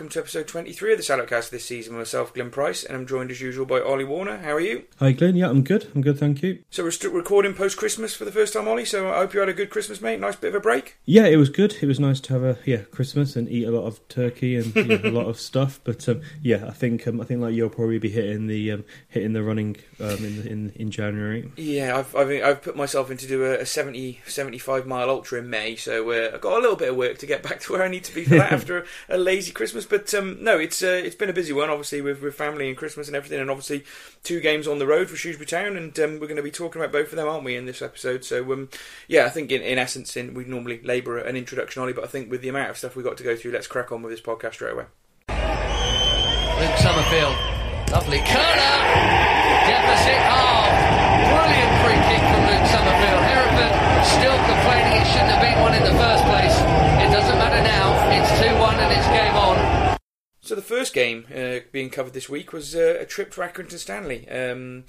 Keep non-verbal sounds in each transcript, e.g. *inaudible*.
So, hello and welcome to episode 23 of the Salopcast this season myself, Glenn Price, and I'm joined as usual by Ollie Warner. How are you? Hi, Glenn. Yeah, I'm good. I'm good, thank you. So, we're still recording post Christmas for the first time, Ollie, so I hope you had a good Christmas, mate. Nice bit of a break. Yeah, it was good. It was nice to have a yeah Christmas and eat a lot of turkey and yeah, a lot of *laughs* stuff. But um, yeah, I think um, I think like you'll probably be hitting the um, hitting the running um, in, in in January. Yeah, I've, I've, I've put myself in to do a, a 70, 75 mile ultra in May, so uh, I've got a little bit of work to get back to where I need to be for that *laughs* after a, a lazy Christmas. But um, no, it's uh, it's been a busy one, obviously, with, with family and Christmas and everything, and obviously two games on the road for Shrewsbury Town, and um, we're going to be talking about both of them, aren't we, in this episode? So um, yeah, I think in, in essence, in, we normally labour an introduction, Ollie, but I think with the amount of stuff we've got to go through, let's crack on with this podcast straight away. Luke Summerfield. Lovely corner. Deficit half. Brilliant free kick from Luke Summerfield. Hereford still complaining it shouldn't have been one in the first So the first game uh, being covered this week was uh, a trip to Accrington Stanley um,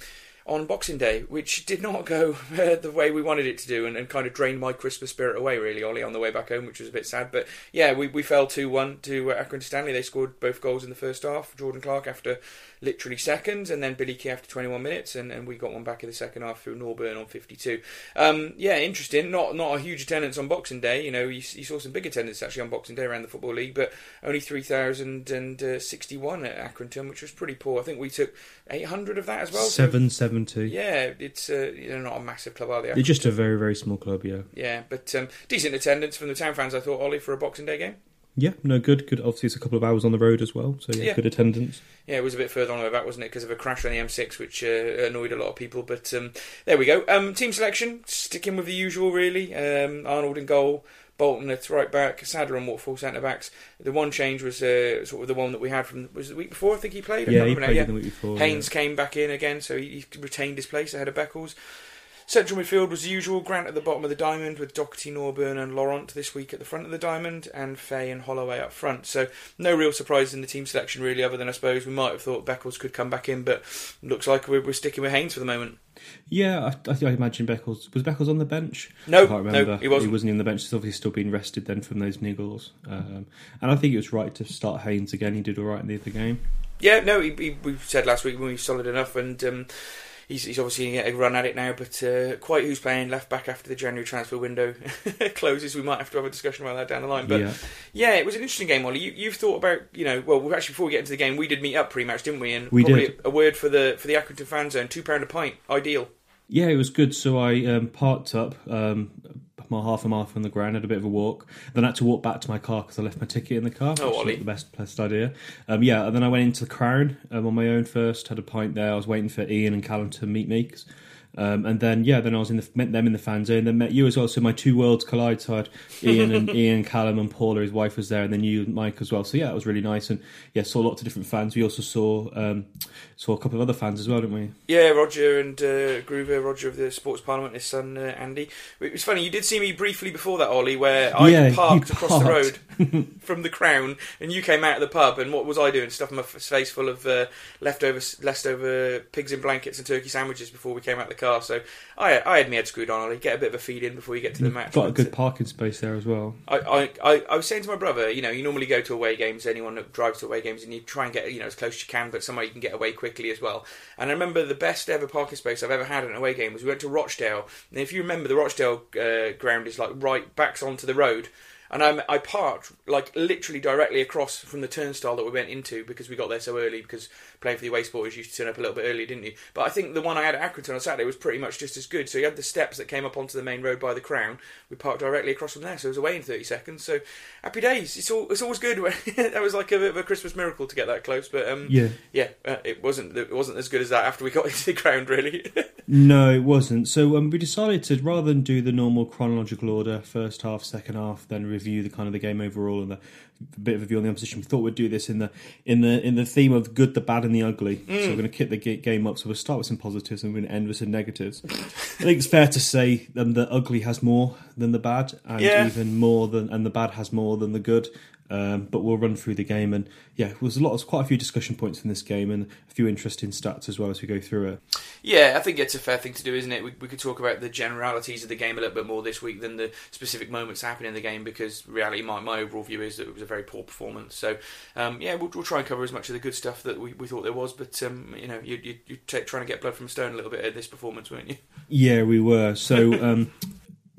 on Boxing Day, which did not go *laughs* uh, the way we wanted it to do, and, and kind of drained my Christmas spirit away, really, Ollie, on the way back home, which was a bit sad. But yeah, we, we fell 2 1 to uh, Accrington Stanley. They scored both goals in the first half. Jordan Clark after literally seconds, and then Billy Kee after 21 minutes, and, and we got one back in the second half through Norburn on 52. Um, yeah, interesting. Not not a huge attendance on Boxing Day. You know, you, you saw some big attendance actually on Boxing Day around the Football League, but only 3,061 at Accrington, which was pretty poor. I think we took 800 of that as well. so- Seven seventy. yeah, it's uh, you know not a massive club, are they? They're just a very very small club. Yeah. Yeah, but um, decent attendance from the town fans. I thought Ollie for a Boxing Day game. Yeah. No, good. Good. Obviously, it's a couple of hours on the road as well. So yeah, Yeah. good attendance. Yeah, it was a bit further on the way back, wasn't it? Because of a crash on the M6, which uh, annoyed a lot of people. But um, there we go. Um, team selection, sticking with the usual, really. Um, Arnold in goal, Bolton at right back, Sadler and Waterfall centre backs. The one change was uh, sort of the one that we had from was the week before. I think he played. I Yeah, he played now, in the week before. Haynes came back in again, so he, he retained his place ahead of Beckles. Central midfield was usual. Grant at the bottom of the diamond with Docherty, Norburn, and Laurent this week at the front of the diamond, and Fay and Holloway up front. So no real surprise in the team selection really, other than I suppose we might have thought Beckles could come back in, but looks like we're, we're sticking with Haynes for the moment. Yeah, I, I think I imagine Beckles was Beckles on the bench. No, I can't no, remember. he wasn't. He wasn't on the bench. He's obviously still being rested then from those niggles. Um, and I think it was right to start Haynes again. He did all right in the other game. Yeah, no, he, he, we said last week when we were solid enough, and um, he's, he's obviously going to get a run at it now. But uh, quite who's playing left back after the January transfer window *laughs* closes, we might have to have a discussion about that down the line. But yeah. Yeah, it was an interesting game, Ollie. You, you've thought about, you know, well, actually before we get into the game, we did meet up pre-match, didn't we? And We probably did. a word for the for the Accrington fan zone, two pound a pint, ideal. Yeah, it was good. So I um, parked up um, my half a mile from the ground, had a bit of a walk. Then I had to walk back to my car because I left my ticket in the car. Oh, Ollie. not the best, best idea. Um, yeah, and then I went into the Crown um, on my own first, had a pint there. I was waiting for Ian and Callum to meet me. 'cause- Um, and then yeah, then I was in the met them in the fan zone. Then met you as well. So my two worlds collide. So I had Ian and *laughs* Ian, Callum, and Paula. His wife was there, and then you, and Mike, as well. So yeah, it was really nice. And yeah, saw lots of different fans. We also saw um, saw a couple of other fans as well, didn't we? Yeah, Roger and uh, Groover, Roger of the Sports Parliament, his son uh, Andy. It was funny. You did see me briefly before that, Ollie, where I Yeah, you parked across the road *laughs* from the Crown, and you came out of the pub. And what was I doing? Stuffing my face full of uh, leftover leftover pigs in blankets and turkey sandwiches before we came out of the car. So I I had my head screwed on, Ollie. Get a bit of a feed in before you get to the match. Got a good uh, parking space there as well. I, I, I, I was saying to my brother, you know, you normally go to away games, anyone that drives to away games, and you try and get, you know, as close as you can, but somewhere you can get away quickly as well. And I remember the best ever parking space I've ever had at an away game was we went to Rochdale. And if you remember, the Rochdale uh, ground is like right backs onto the road. And I, I parked like literally directly across from the turnstile that we went into because we got there so early. Because playing for the away supporters, you used to turn up a little bit early, didn't you? But I think the one I had at Accrington on Saturday was pretty much just as good. So you had the steps that came up onto the main road by the Crown. We parked directly across from there, so it was away in thirty seconds. So happy days. It's all it's always good. *laughs* that was like a bit of a Christmas miracle to get that close. But um, Yeah. yeah, uh, it wasn't it wasn't as good as that after we got *laughs* into the ground, really. *laughs* No, it wasn't. So um, we decided to rather than do the normal chronological order, first half, second half, then review the kind of the game overall and the bit of a view on the opposition. We thought we'd do this in the in the in the theme of good, the bad, and the ugly. So we're going to kick the ga- game up. So we'll start with some positives and we're going to end with some negatives. I think it's fair to say um, the ugly has more than the bad, and Yeah. even more than and the bad has more than the good. Um, but we'll run through the game, and yeah, there was a lot, of, quite a few discussion points in this game, and a few interesting stats as well as we go through it. Yeah, I think it's a fair thing to do, isn't it? We, we could talk about the generalities of the game a little bit more this week than the specific moments happening in the game, because reality, my, my overall view is that it was a very poor performance. So, um, yeah, we'll, we'll, try and cover as much of the good stuff that we, we thought there was, but um, you know, you, you, you're trying to get blood from stone a little bit at this performance, weren't you? Yeah, we were. So. *laughs*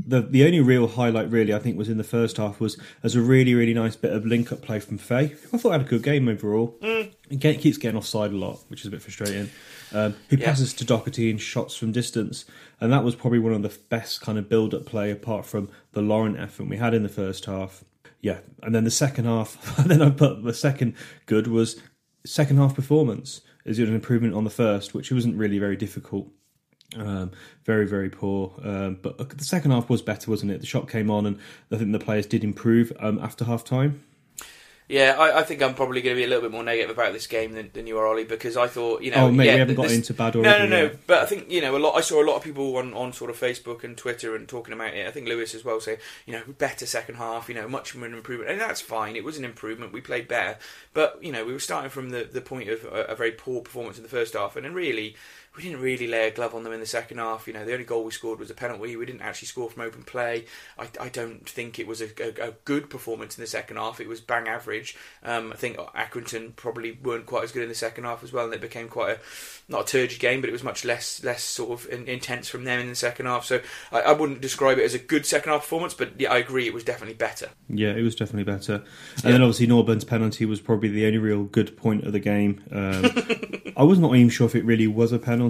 The the only real highlight really I think was in the first half was as a really really nice bit of link up play from Faye. I thought I had a good game overall. Mm. Get, keeps getting offside a lot, which is a bit frustrating. Um, he yeah. passes to Docherty in shots from distance, and that was probably one of the best kind of build up play apart from the Laurent effort we had in the first half. Yeah, and then the second half, *laughs* then I put the second good was second half performance. Is it an improvement on the first, which wasn't really very difficult. Um, very, very poor. Um, but the second half was better, wasn't it? The shot came on, and I think the players did improve um, after half time. Yeah, I, I, think I'm probably going to be a little bit more negative about this game than, than you are, Ollie, because I thought, you know, oh mate, yeah, we haven't got into bad already. No, no, no. But I think you know, a lot. I saw a lot of people on, on sort of Facebook and Twitter and talking about it. I think Lewis as well saying, you know, better second half. You know, much more an improvement, and that's fine. It was an improvement. We played better, but you know, we were starting from the the point of a, a very poor performance in the first half, and then really we didn't really lay a glove on them in the second half. You know, the only goal we scored was a penalty. We didn't actually score from open play. I, I don't think it was a, a, a, good performance in the second half. It was bang average. Um, I think Accrington probably weren't quite as good in the second half as well, and it became quite a not a turgid game, but it was much less less sort of intense from them in the second half. So I, I wouldn't describe it as a good second half performance, but yeah, I agree it was definitely better. Yeah, it was definitely better. And yeah. then obviously Norburn's penalty was probably the only real good point of the game. Um, *laughs* I was not even sure if it really was a penalty.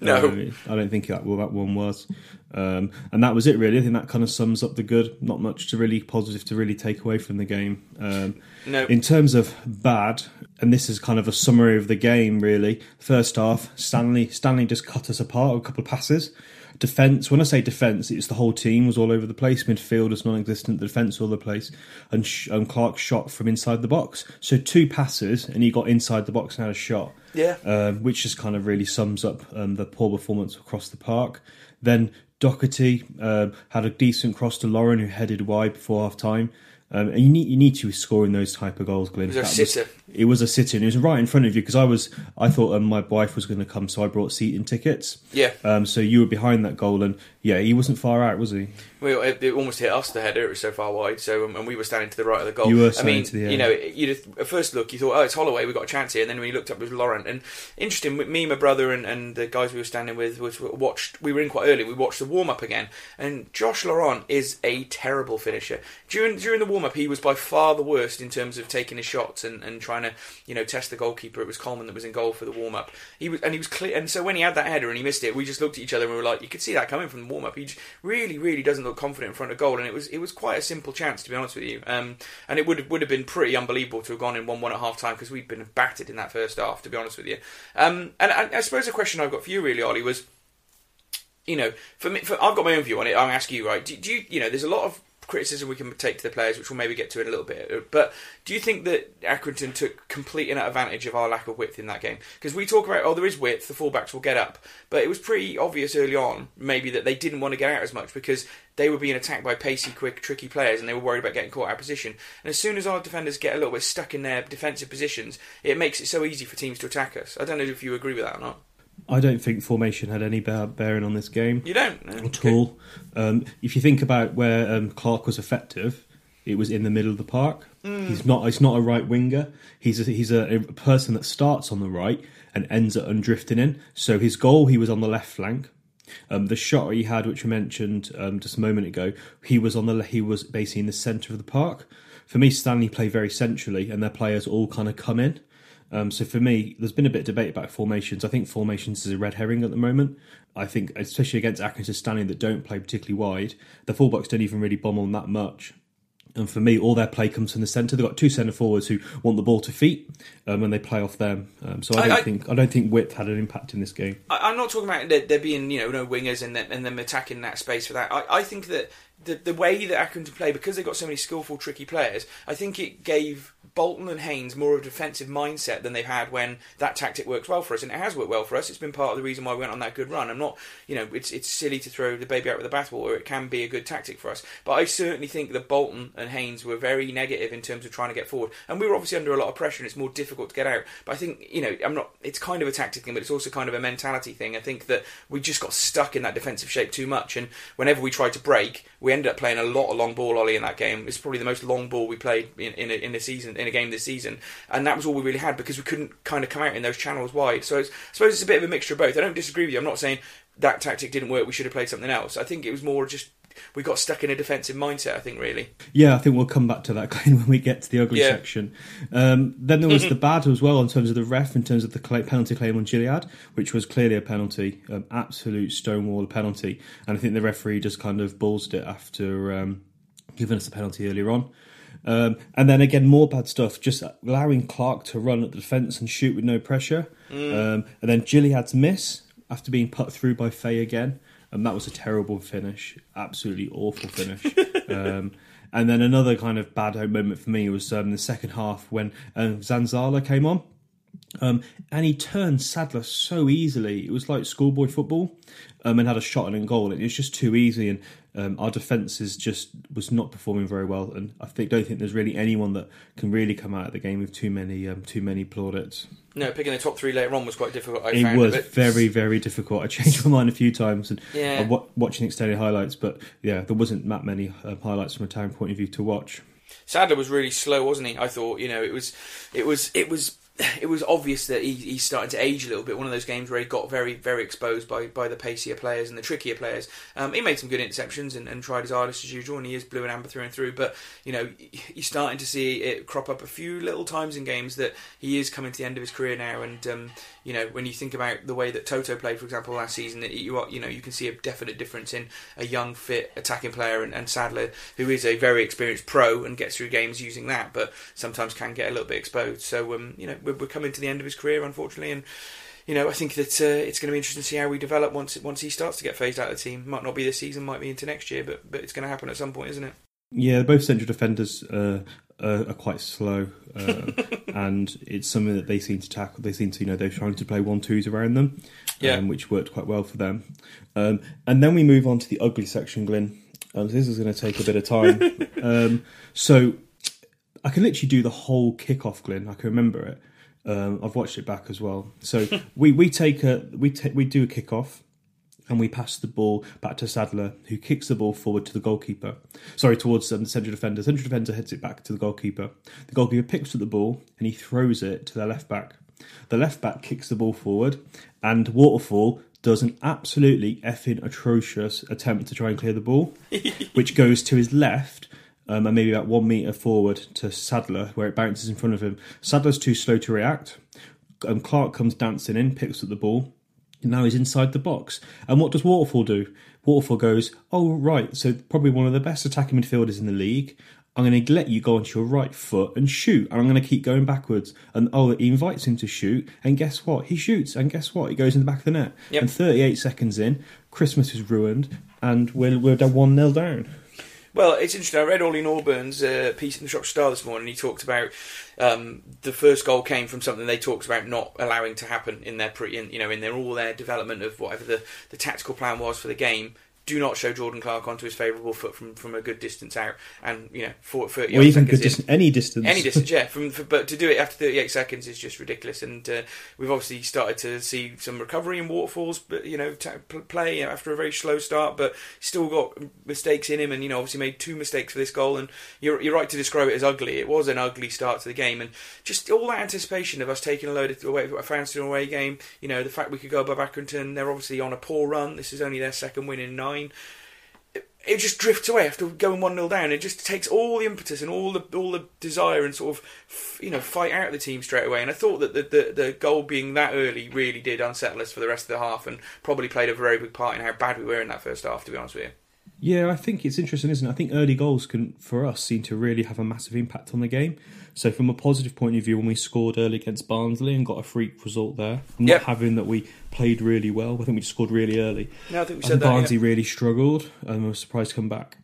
No, um, I don't think that well that one was. Um, and that was it really. I think that kind of sums up the good. Not much to really positive to really take away from the game. Um, no. In terms of bad, and this is kind of a summary of the game really. First half, Stanley Stanley just cut us apart with a couple of passes. Defense. When I say defense, it's the whole team was all over the place. Midfield was non-existent. The defense all over the place, and, sh- and Clark shot from inside the box. So two passes, and he got inside the box and had a shot. Yeah. Um, which just kind of really sums up um, the poor performance across the park. Then Docherty uh, had a decent cross to Laurent, who headed wide before half time. Um, and you need you need to score in those type of goals, Glenn. It was a sitter. it was a sitter, and it was right in front of you because I was I thought um, my wife was going to come, so I brought seating tickets. Yeah. Um, so you were behind that goal, and yeah, he wasn't far out, was he? Well, it, it almost hit us the header. It was so far wide. So um, and we were standing to the right of the goal. You were I mean, to the you know, you at first look, you thought, oh, it's Holloway. We got a chance here. And then when you looked up, it was Laurent. And interesting, me, my brother, and, and the guys we were standing with was watched. We were in quite early. We watched the warm up again, and Josh Laurent is a terrible finisher. During during the warm up, he was by far the worst in terms of taking his shots and, and trying to you know test the goalkeeper. It was Coleman that was in goal for the warm up. He was and he was clear. And so when he had that header and he missed it, we just looked at each other and we were like, you could see that coming from the warm up. He really, really doesn't look confident in front of goal, and it was it was quite a simple chance to be honest with you. Um, and it would would have been pretty unbelievable to have gone in one one at half time because we'd been battered in that first half. To be honest with you, um, and I, I suppose the question I've got for you really, Ollie, was you know, for me, for, I've got my own view on it. I'll ask you, right? Do, do, you, you know, there's a lot of criticism we can take to the players, which we'll maybe get to in a little bit. Uh, but do you think that Accrington took complete and advantage of our lack of width in that game? Because we talk about, oh, there is width, the fullbacks will get up. But it was pretty obvious early on, maybe, that they didn't want to get out as much because they were being attacked by pacey, quick, tricky players and they were worried about getting caught out of position. And as soon as our defenders get a little bit stuck in their defensive positions, it makes it so easy for teams to attack us. I don't know if you agree with that or not. I don't think formation had any bearing on this game. You don't no? at okay. all. Um, if you think about where um, Clark was effective, it was in the middle of the park. Mm. He's not. He's not a right winger. He's a, he's a, a, person that starts on the right and ends up undrifting in. So his goal, he was on the left flank. Um, the shot he had, which we mentioned um, just a moment ago, he was on the he was basically in the centre of the park. For me, Stanley play very centrally, and their players all kind of come in. Um, so for me, there's been a bit of debate about formations. I think formations is a red herring at the moment. I think, especially against Accrington Stanley that don't play particularly wide, the fullbacks don't even really bomb on that much. And for me, all their play comes from the centre. They've got two centre forwards who want the ball to feet, um, and they play off them. Um, so I don't I, think I don't think width had an impact in this game. I, am not talking about there, there, being you know no wingers and, and them attacking that space for that. I, I think that the the way that Accrington play because they've got so many skillful, tricky players. I think it gave Bolton and Haynes more of a defensive mindset than they've had when that tactic works well for us, and it has worked well for us. It's been part of the reason why we went on that good run. I'm not, you know, it's it's silly to throw the baby out with the bathwater. It can be a good tactic for us, but I certainly think that Bolton and Haynes were very negative in terms of trying to get forward, and we were obviously under a lot of pressure, and it's more difficult to get out. But I think, you know, I'm not. It's kind of a tactic thing, but it's also kind of a mentality thing. I think that we just got stuck in that defensive shape too much, and whenever we tried to break, we ended up playing a lot of long ball ollie in that game. It's probably the most long ball we played in in a, in a season in a game this season, and that was all we really had because we couldn't kind of come out in those channels wide. So I suppose it's a bit of a mixture of both. I don't disagree with you. I'm not saying that tactic didn't work. We should have played something else. I think it was more just we got stuck in a defensive mindset. I think really. Yeah, I think we'll come back to that *laughs* Glenn, when we get to the ugly Yeah. section. Um, then there was *laughs* the bad as well in terms of the ref, in terms of the penalty claim on Gilliead, which was clearly a penalty, um, absolute stonewall penalty. And I think the referee just kind of ballsed it after um, giving us a penalty earlier on. Um, and then again, more bad stuff, just allowing Clark to run at the defence and shoot with no pressure. Um, and then Gilliead's miss after being put through by Faye again. And that was a terrible finish, absolutely awful finish. *laughs* um, and then another kind of bad moment for me was um, the second half when um, Zanzala came on. Um, and he turned Sadler so easily. It was like schoolboy football, um, and had a shot and a goal. And it was just too easy, and um, our defence is just was not performing very well. And I think don't think there's really anyone that can really come out of the game with too many um, too many plaudits. No, picking the top three later on was quite difficult. I It was very very difficult. I changed my mind a few times, and Yeah. Watching extended highlights, but yeah, there wasn't that many um, highlights from a town point of view to watch. Sadler was really slow, wasn't he? I thought, you know, it was, it was, it was, *sighs* it was obvious that he, starting to age a little bit. One of those games where he got very, very exposed by, by the pacier players and the trickier players. Um, he made some good interceptions and, and tried his hardest as usual, and he is blue and amber through and through. But you know, *sighs* you're starting to see it crop up a few little times in games that he is coming to the end of his career now. And um, you know, when you think about the way that Toto played, for example, last season, you are, you know, you can see a definite difference in a young, fit attacking player and, and Sadler, who is a very experienced pro and gets through games using that, but sometimes can get a little bit exposed. So, um, you know, we're, we're coming to the end of his career, unfortunately, and you know, I think that uh, it's going to be interesting to see how we develop once once he starts to get phased out of the team. Might not be this season, might be into next year, but but it's going to happen at some point, isn't it? Yeah, both central defenders uh, are, are quite slow, uh, *laughs* and it's something that they seem to tackle. They seem to, you know, they're trying to play one twos around them, Yeah. um, which worked quite well for them. Um, and then we move on to the ugly section, Glenn. Um, this is going to take a bit of time. *laughs* um, so I can literally do the whole kickoff, Glenn. I can remember it. Um, I've watched it back as well. So *laughs* we, we take a we ta- we do a kickoff and we pass the ball back to Sadler, who kicks the ball forward to the goalkeeper. Sorry, towards um, the central defender. Central defender heads it back to the goalkeeper. The goalkeeper picks up the ball and he throws it to the left back. The left back kicks the ball forward, and Waterfall does an absolutely effing atrocious attempt to try and clear the ball, *laughs* which goes to his left. Um, and maybe about one metre forward to Sadler, where it bounces in front of him. Sadler's too slow to react. Um, Clark comes dancing in, picks up the ball, now he's inside the box. And what does Waterfall do? Waterfall goes, Oh, right, so probably one of the best attacking midfielders in the league. I'm going to let you go onto your right foot and shoot, and I'm going to keep going backwards. And oh, he invites him to shoot, and guess what? He shoots, and guess what? He goes in the back of the net. Yep. And 38 seconds in, Christmas is ruined, and we're, we're down 1 0 down. Well, it's interesting. I read Ollie Norburn's uh, piece in the Shropshire Star this morning. He talked about um, the first goal came from something they talked about not allowing to happen in their pre, in, you know, in their all their development of whatever the, the tactical plan was for the game. Do not show Jordan Clark onto his favourable foot from, from a good distance out, and you know, for, 30 Or even seconds good distance, any distance. Any *laughs* distance, yeah. From for, but to do it after 38 seconds is just ridiculous. And uh, we've obviously started to see some recovery in waterfalls, but you know, pl- play after a very slow start, but still got mistakes in him. And you know, obviously made two mistakes for this goal. And you're you're right to describe it as ugly. It was an ugly start to the game, and just all that anticipation of us taking a load of away a an away game. You know, the fact we could go above Accrington. They're obviously on a poor run. This is only their second win in nine it just drifts away after going one 0 down. It just takes all the impetus and all the all the desire and sort of you know fight out the team straight away. And I thought that the, the the goal being that early really did unsettle us for the rest of the half and probably played a very big part in how bad we were in that first half. To be honest with you. Yeah, I think it's interesting, isn't it? I think early goals can, for us, seem to really have a massive impact on the game. So, from a positive point of view, when we scored early against Barnsley and got a freak result there, I'm Yep. not having that we played really well. I think we just scored really early. No, I think we said that. Barnsley yeah. really struggled, and I was surprised to come back.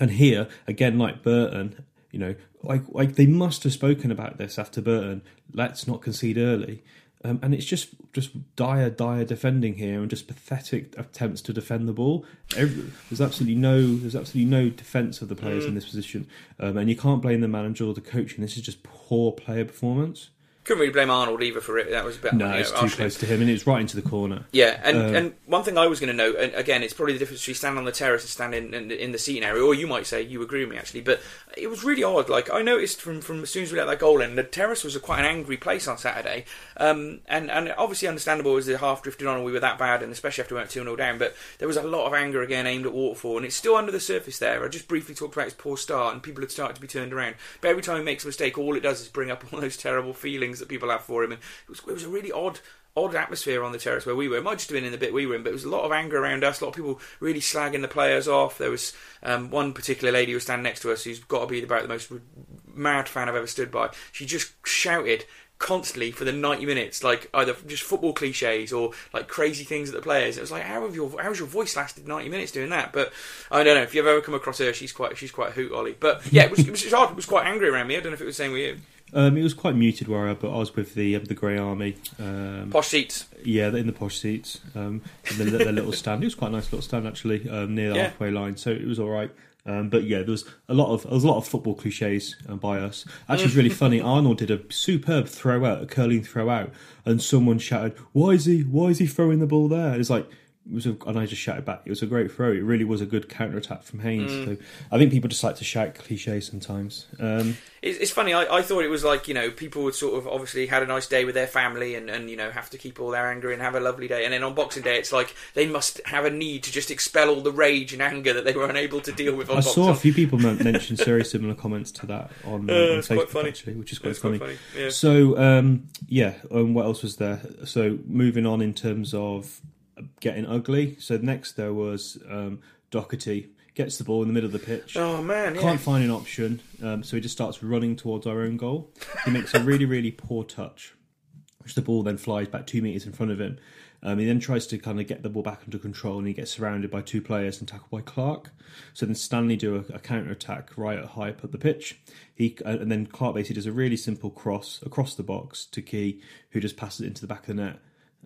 And here, again, like Burton, you know, like like they must have spoken about this after Burton. Let's not concede early. Um, and it's just just dire, dire defending here, and just pathetic attempts to defend the ball. Every, there's absolutely no there's absolutely no defence of the players in this position, um, and you can't blame the manager or the coaching. This is just poor player performance. Couldn't really blame Arnold either for it. That was a bit. No, you know, it's too Arsenal- close to him, and it's right into the corner. Yeah, and, Um, and one thing I was going to note, and again, it's probably the difference between standing on the terrace and standing in, in the seating area, or you might say you agree with me actually, but it was really odd. Like I noticed from, from as soon as we let that goal in, the terrace was a quite an angry place on Saturday, um, and and obviously understandable as the half drifted on and we were that bad, and especially after we went two 0 down. But there was a lot of anger again aimed at Waterfall, and it's still under the surface there. I just briefly talked about his poor start, and people had started to be turned around. But every time he makes a mistake, all it does is bring up *laughs* all those terrible feelings that people have for him, and it was, it was a really odd odd atmosphere on the terrace where we were. It might just have been in the bit we were in, but there was a lot of anger around us. A lot of people really slagging the players off. There was um, one particular lady who was standing next to us who's got to be about the most mad fan I've ever stood by. She just shouted constantly for the 90 minutes like either just football cliches or like crazy things at the players it was like how have your how's your voice lasted 90 minutes doing that but I don't know if you've ever come across her she's quite she's quite a hoot Ollie but yeah it was, it was odd it was quite angry around me I don't know if it was the same with you Um, it was quite muted where I, but I was with the um, the Grey Army. Um, posh seats Yeah, in the posh seats. Um, in the, the little *laughs* stand. It was quite a nice little stand actually, um, near the Yeah. halfway line. So it was all right. Um, but yeah, there was a lot of there was a lot of football cliches uh, by us. Actually, it's really *laughs* funny. Arnold did a superb throw out, a curling throw out, and someone shouted, "Why is he? Why is he throwing the ball there?" It's like. Was a, and I just shouted back. It was a great throw. It really was a good counter attack from Haynes. So I think people just like to shout cliches sometimes. Um, It's, it's funny. I, I thought it was like you know people would sort of obviously had a nice day with their family and, and you know have to keep all their anger and have a lovely day, and then on Boxing Day it's like they must have a need to just expel all the rage and anger that they were unable to deal with on I Boxing. saw a few people *laughs* mention very similar comments to that on, uh, on Facebook quite funny. actually, which is quite It's funny. quite funny. Yeah. So um, yeah, um, what else was there? So moving on in terms of getting ugly. So next there was um, Docherty gets the ball in the middle of the pitch. Oh man, yeah. Can't find an option, um, so he just starts running towards our own goal. He makes a really, really poor touch, which the ball then flies back two meters in front of him. Um, he then tries to kind of get the ball back under control, and he gets surrounded by two players and tackled by Clark. So then Stanley do a, a counter attack right at high up at the pitch. He uh, and then Clark basically does a really simple cross across the box to Kee, who just passes it into the back of the net,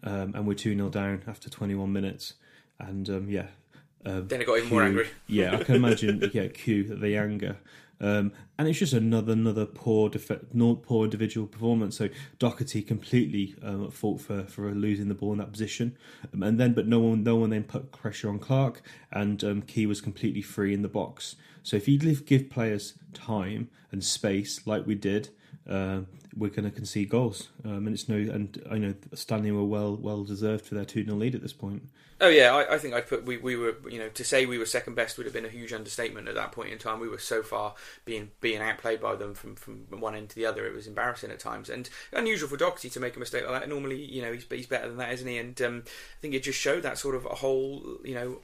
um, and we're two 0 down after 21 minutes. And um, yeah, um, Then it got even more angry. *laughs* Yeah, I can imagine. *laughs* yeah, cue the anger, um, and it's just another another poor def- poor individual performance. So Docherty completely um, at fault for for losing the ball in that position, um, and then but no one no one then put pressure on Clark, and um, Kee was completely free in the box. So if you give players time and space like we did. Uh, we're going to concede goals, um, and it's no. And I know Stanley were well well deserved for their two 0 lead at this point. Oh yeah, I, I think I'd put we, we were you know to say we were second best would have been a huge understatement at that point in time. We were so far being being outplayed by them from, from one end to the other. It was embarrassing at times and unusual for Docherty to make a mistake like that. Normally, you know, he's he's better than that, isn't he? And um, I think it just showed that sort of a whole you know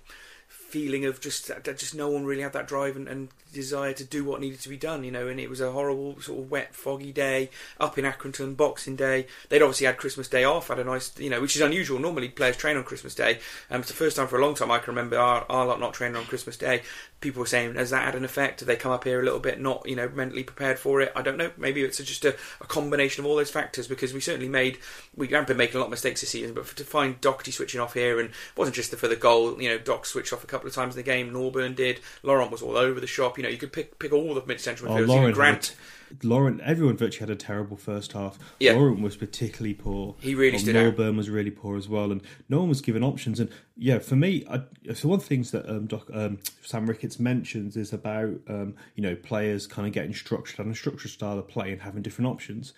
feeling of just just no one really had that drive and, and desire to do what needed to be done, you know. And it was a horrible sort of wet, foggy day up in Accrington, Boxing Day. They'd obviously had Christmas Day off, had a nice, you know, which is unusual. Normally players train on Christmas Day. Um, it's the first time for a long time I can remember our, our lot not training on Christmas Day. People were saying, has that had an effect? Have they come up here a little bit not, you know, mentally prepared for it? I don't know. Maybe it's just a, a combination of all those factors because we certainly made, we haven't been making a lot of mistakes this season, but for, to find Docherty switching off here and it wasn't just for the goal, you know, Doc switched off a couple of times in the game, Norburn did, Laurent was all over the shop, you know, you could pick pick all the mid central Oh, midfielders, Laurent, Grant. had, Laurent, everyone virtually had a terrible first half. Yeah. Laurent was particularly poor. He really Um, stood out. Norburn was really poor as well, and no one was given options. And yeah, for me, I, so one of the things that um, Doc, um, Sam Ricketts mentions is about um, you know players kind of getting structured and a structured style of play and having different options.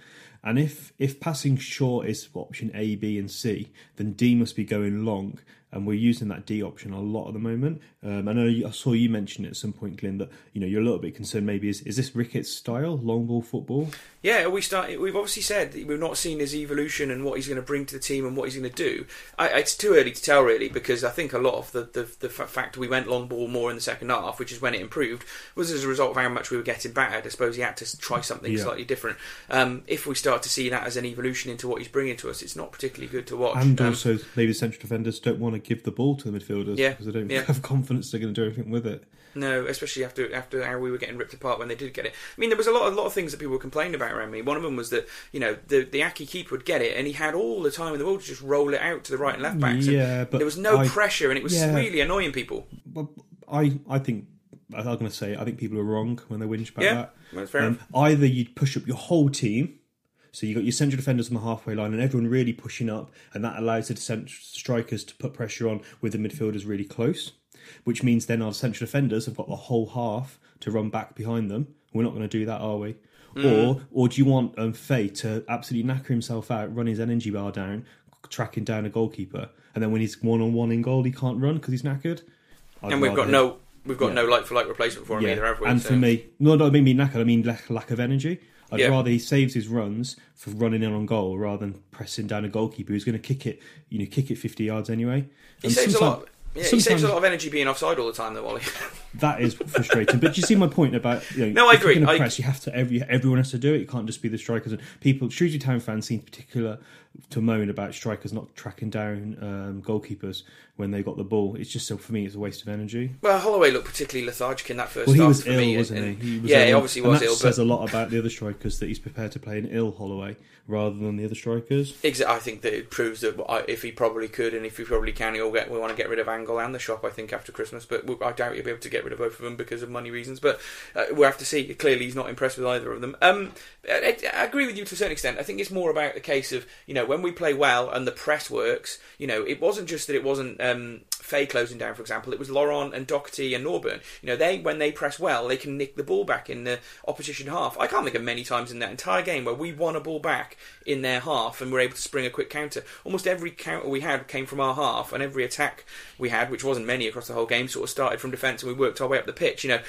And if if passing short is option A, B, and C, then D must be going long. And we're using that D option a lot at the moment. Um, I know you, I saw you mention it at some point, Glenn, that you know you're a little bit concerned. Maybe is is this Ricketts' style, long ball football. Yeah, we start. We've obviously said that we've not seen his evolution and what he's going to bring to the team and what he's going to do. I, it's too early to tell, really, because I think a lot of the, the the fact we went long ball more in the second half, which is when it improved, was as a result of how much we were getting battered. I suppose he had to try something Yeah. slightly different. Um, if we start to see that as an evolution into what he's bringing to us, it's not particularly good to watch. And Um, also, maybe central defenders don't want to give the ball to the midfielders Yeah, because they don't yeah. *laughs* have confidence they're going to do anything with it. No, especially after after how we were getting ripped apart when they did get it. I mean, there was a lot a lot of things that people were complaining about around me. One of them was that you know the the Aki keeper would get it, and he had all the time in the world to just roll it out to the right and left backs. Yeah, but there was no I- pressure, and it was Yeah. really annoying people. But I, I think I'm going to say I think people are wrong when they whinge about Yeah, that. Um, either you'd push up your whole team, so you got your central defenders on the halfway line and everyone really pushing up, and that allows the cent- strikers to put pressure on with the midfielders really close, which means then our central defenders have got the whole half to run back behind them. We're not going to do that, are we? Mm. Or, or do you want um, Faye to absolutely knacker himself out, run his energy bar down, tracking down a goalkeeper, and then when he's one on one in goal, he can't run because he's knackered? I'd And we've got rather- no we've got Yeah. no like for like replacement for him either, have we? and So- for me, no, no, I mean knackered. I mean lack, lack of energy. I'd Yeah. rather he saves his runs for running in on goal rather than pressing down a goalkeeper who's going to kick it, you know, kick it fifty yards anyway. he And saves a lot. Yeah, he saves a lot of energy being offside all the time, though, Wally. *laughs* That is frustrating. but do you see my point about you know? No, I agree. I- press, you have to. Every, everyone has to do it. You can't just be the strikers. And people, Shrewsbury Town fans seem particular to moan about strikers not tracking down um, goalkeepers when they got the ball. It's just so for me, it's a waste of energy. well, Holloway looked particularly lethargic in that first Well, he half was for ill, me. wasn't and- he? he was yeah, ill. he obviously and was that ill, says but a lot about the other strikers that he's prepared to play an ill Holloway rather than the other strikers. Exa- I think that it proves that if he probably could and if he probably can, he'll get. We want to get rid of Angle and the shop. I think after Christmas, but I doubt he'll be able to get rid of both of them because of money reasons. But uh, we'll have to see. Clearly, he's not impressed with either of them. Um, I, I agree with you to a certain extent. I think it's more about the case of you know when we play well and the press works. You know, it wasn't just that it wasn't. Um, Fay closing down, for example, it was Laurent and Docherty and Norburn. You know, they when they press well, they can nick the ball back in the opposition half. I can't think of many times in that entire game where we won a ball back in their half and were able to spring a quick counter. Almost every counter we had came from our half, and every attack we had, which wasn't many across the whole game, sort of started from defence, and we worked our way up the pitch. You know,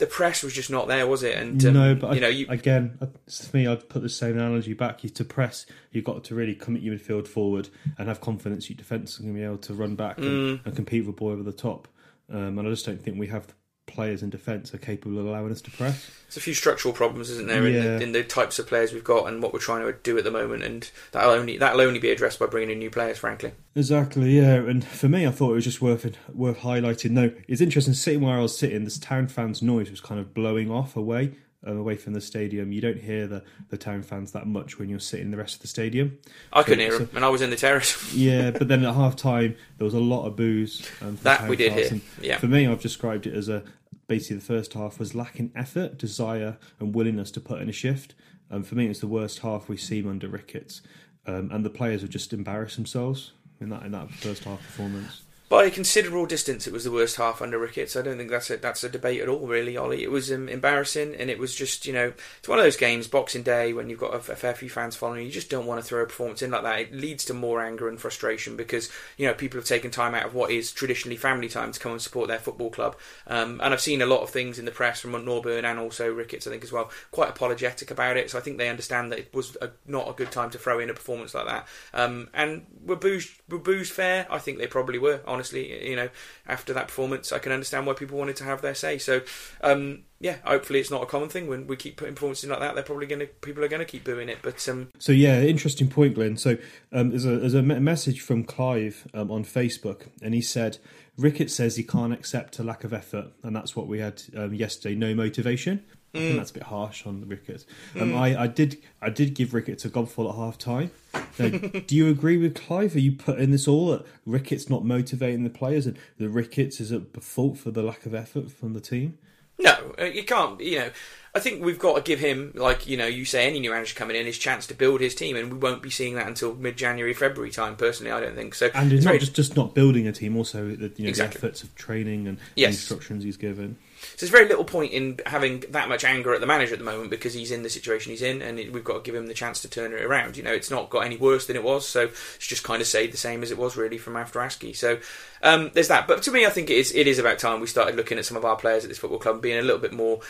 the press was just not there, was it? And um, no, but you I, know, you again, for me, I'd put the same analogy back. You to press, you've got to really commit your midfield forward and have confidence your defence is going to be able to run back Mm. and, and compete with ball over the top. Um, and I just don't think we have the players in defence are capable of allowing us to press. There's a few structural problems, isn't there, in, the, in the types of players we've got and what we're trying to do at the moment, and that'll only that'll only be addressed by bringing in new players, frankly. Exactly, yeah. And for me, I thought it was just worth worth highlighting. No, it's interesting. Sitting where I was sitting, this town fans' noise was kind of blowing off away, um, away from the stadium. You don't hear the, the town fans that much when you're sitting in the rest of the stadium. I couldn't So- hear him, and I was in the terrace. *laughs* Yeah, but then at half time there was a lot of boos. Um, That we did hear, yeah. For me, I've described it as a basically the first half was lacking effort, desire, and willingness to put in a shift. And for me, it's the worst half we've seen under Ricketts, um, and the players would just embarrass themselves in that in that first half performance. By a considerable distance, it was the worst half under Ricketts. I don't think that's a that's a debate at all, really, Ollie. It was um, embarrassing, and it was just you know it's one of those games, Boxing Day, when you've got a, a fair few fans following. You just don't want to throw a performance in like that. It leads to more anger and frustration because you know people have taken time out of what is traditionally family time to come and support their football club. Um, and I've seen a lot of things in the press from Norburn and also Ricketts, I think as well, quite apologetic about it. So I think they understand that it was a, not a good time to throw in a performance like that. Um, and were boos were boos fair? I think they probably were. Honestly, you know, after that performance, I can understand why people wanted to have their say. So, um, yeah, hopefully it's not a common thing when we keep putting performances like that. They're probably going to people are going to keep doing it. But um, So yeah, interesting point, Glenn. So um, there's a there's a message from Clive um, on Facebook, and he said Ricketts says he can't accept a lack of effort, and that's what we had um, yesterday. No motivation. I think that's a bit harsh on Ricketts. Um, I, I did I did give Ricketts a gobful at half time. Now, *laughs* do you agree with Clive? Are you putting this all at Ricketts not motivating the players, and the Ricketts is at fault for the lack of effort from the team? No, uh, you can't. You know, I think we've got to give him, like you know, you say any new manager coming in, his chance to build his team, and we won't be seeing that until mid-January, February time. Personally, I don't think so. And it's not very- just, just not building a team, also the, you know, Exactly. the efforts of training and the Yes. instructions he's given. So there's very little point in having that much anger at the manager at the moment because he's in the situation he's in, and we've got to give him the chance to turn it around. You know, it's not got any worse than it was, so it's just kind of stayed the same as it was really from after Askey. So um, there's that. But to me, I think it is it is about time we started looking at some of our players at this football club being a little bit more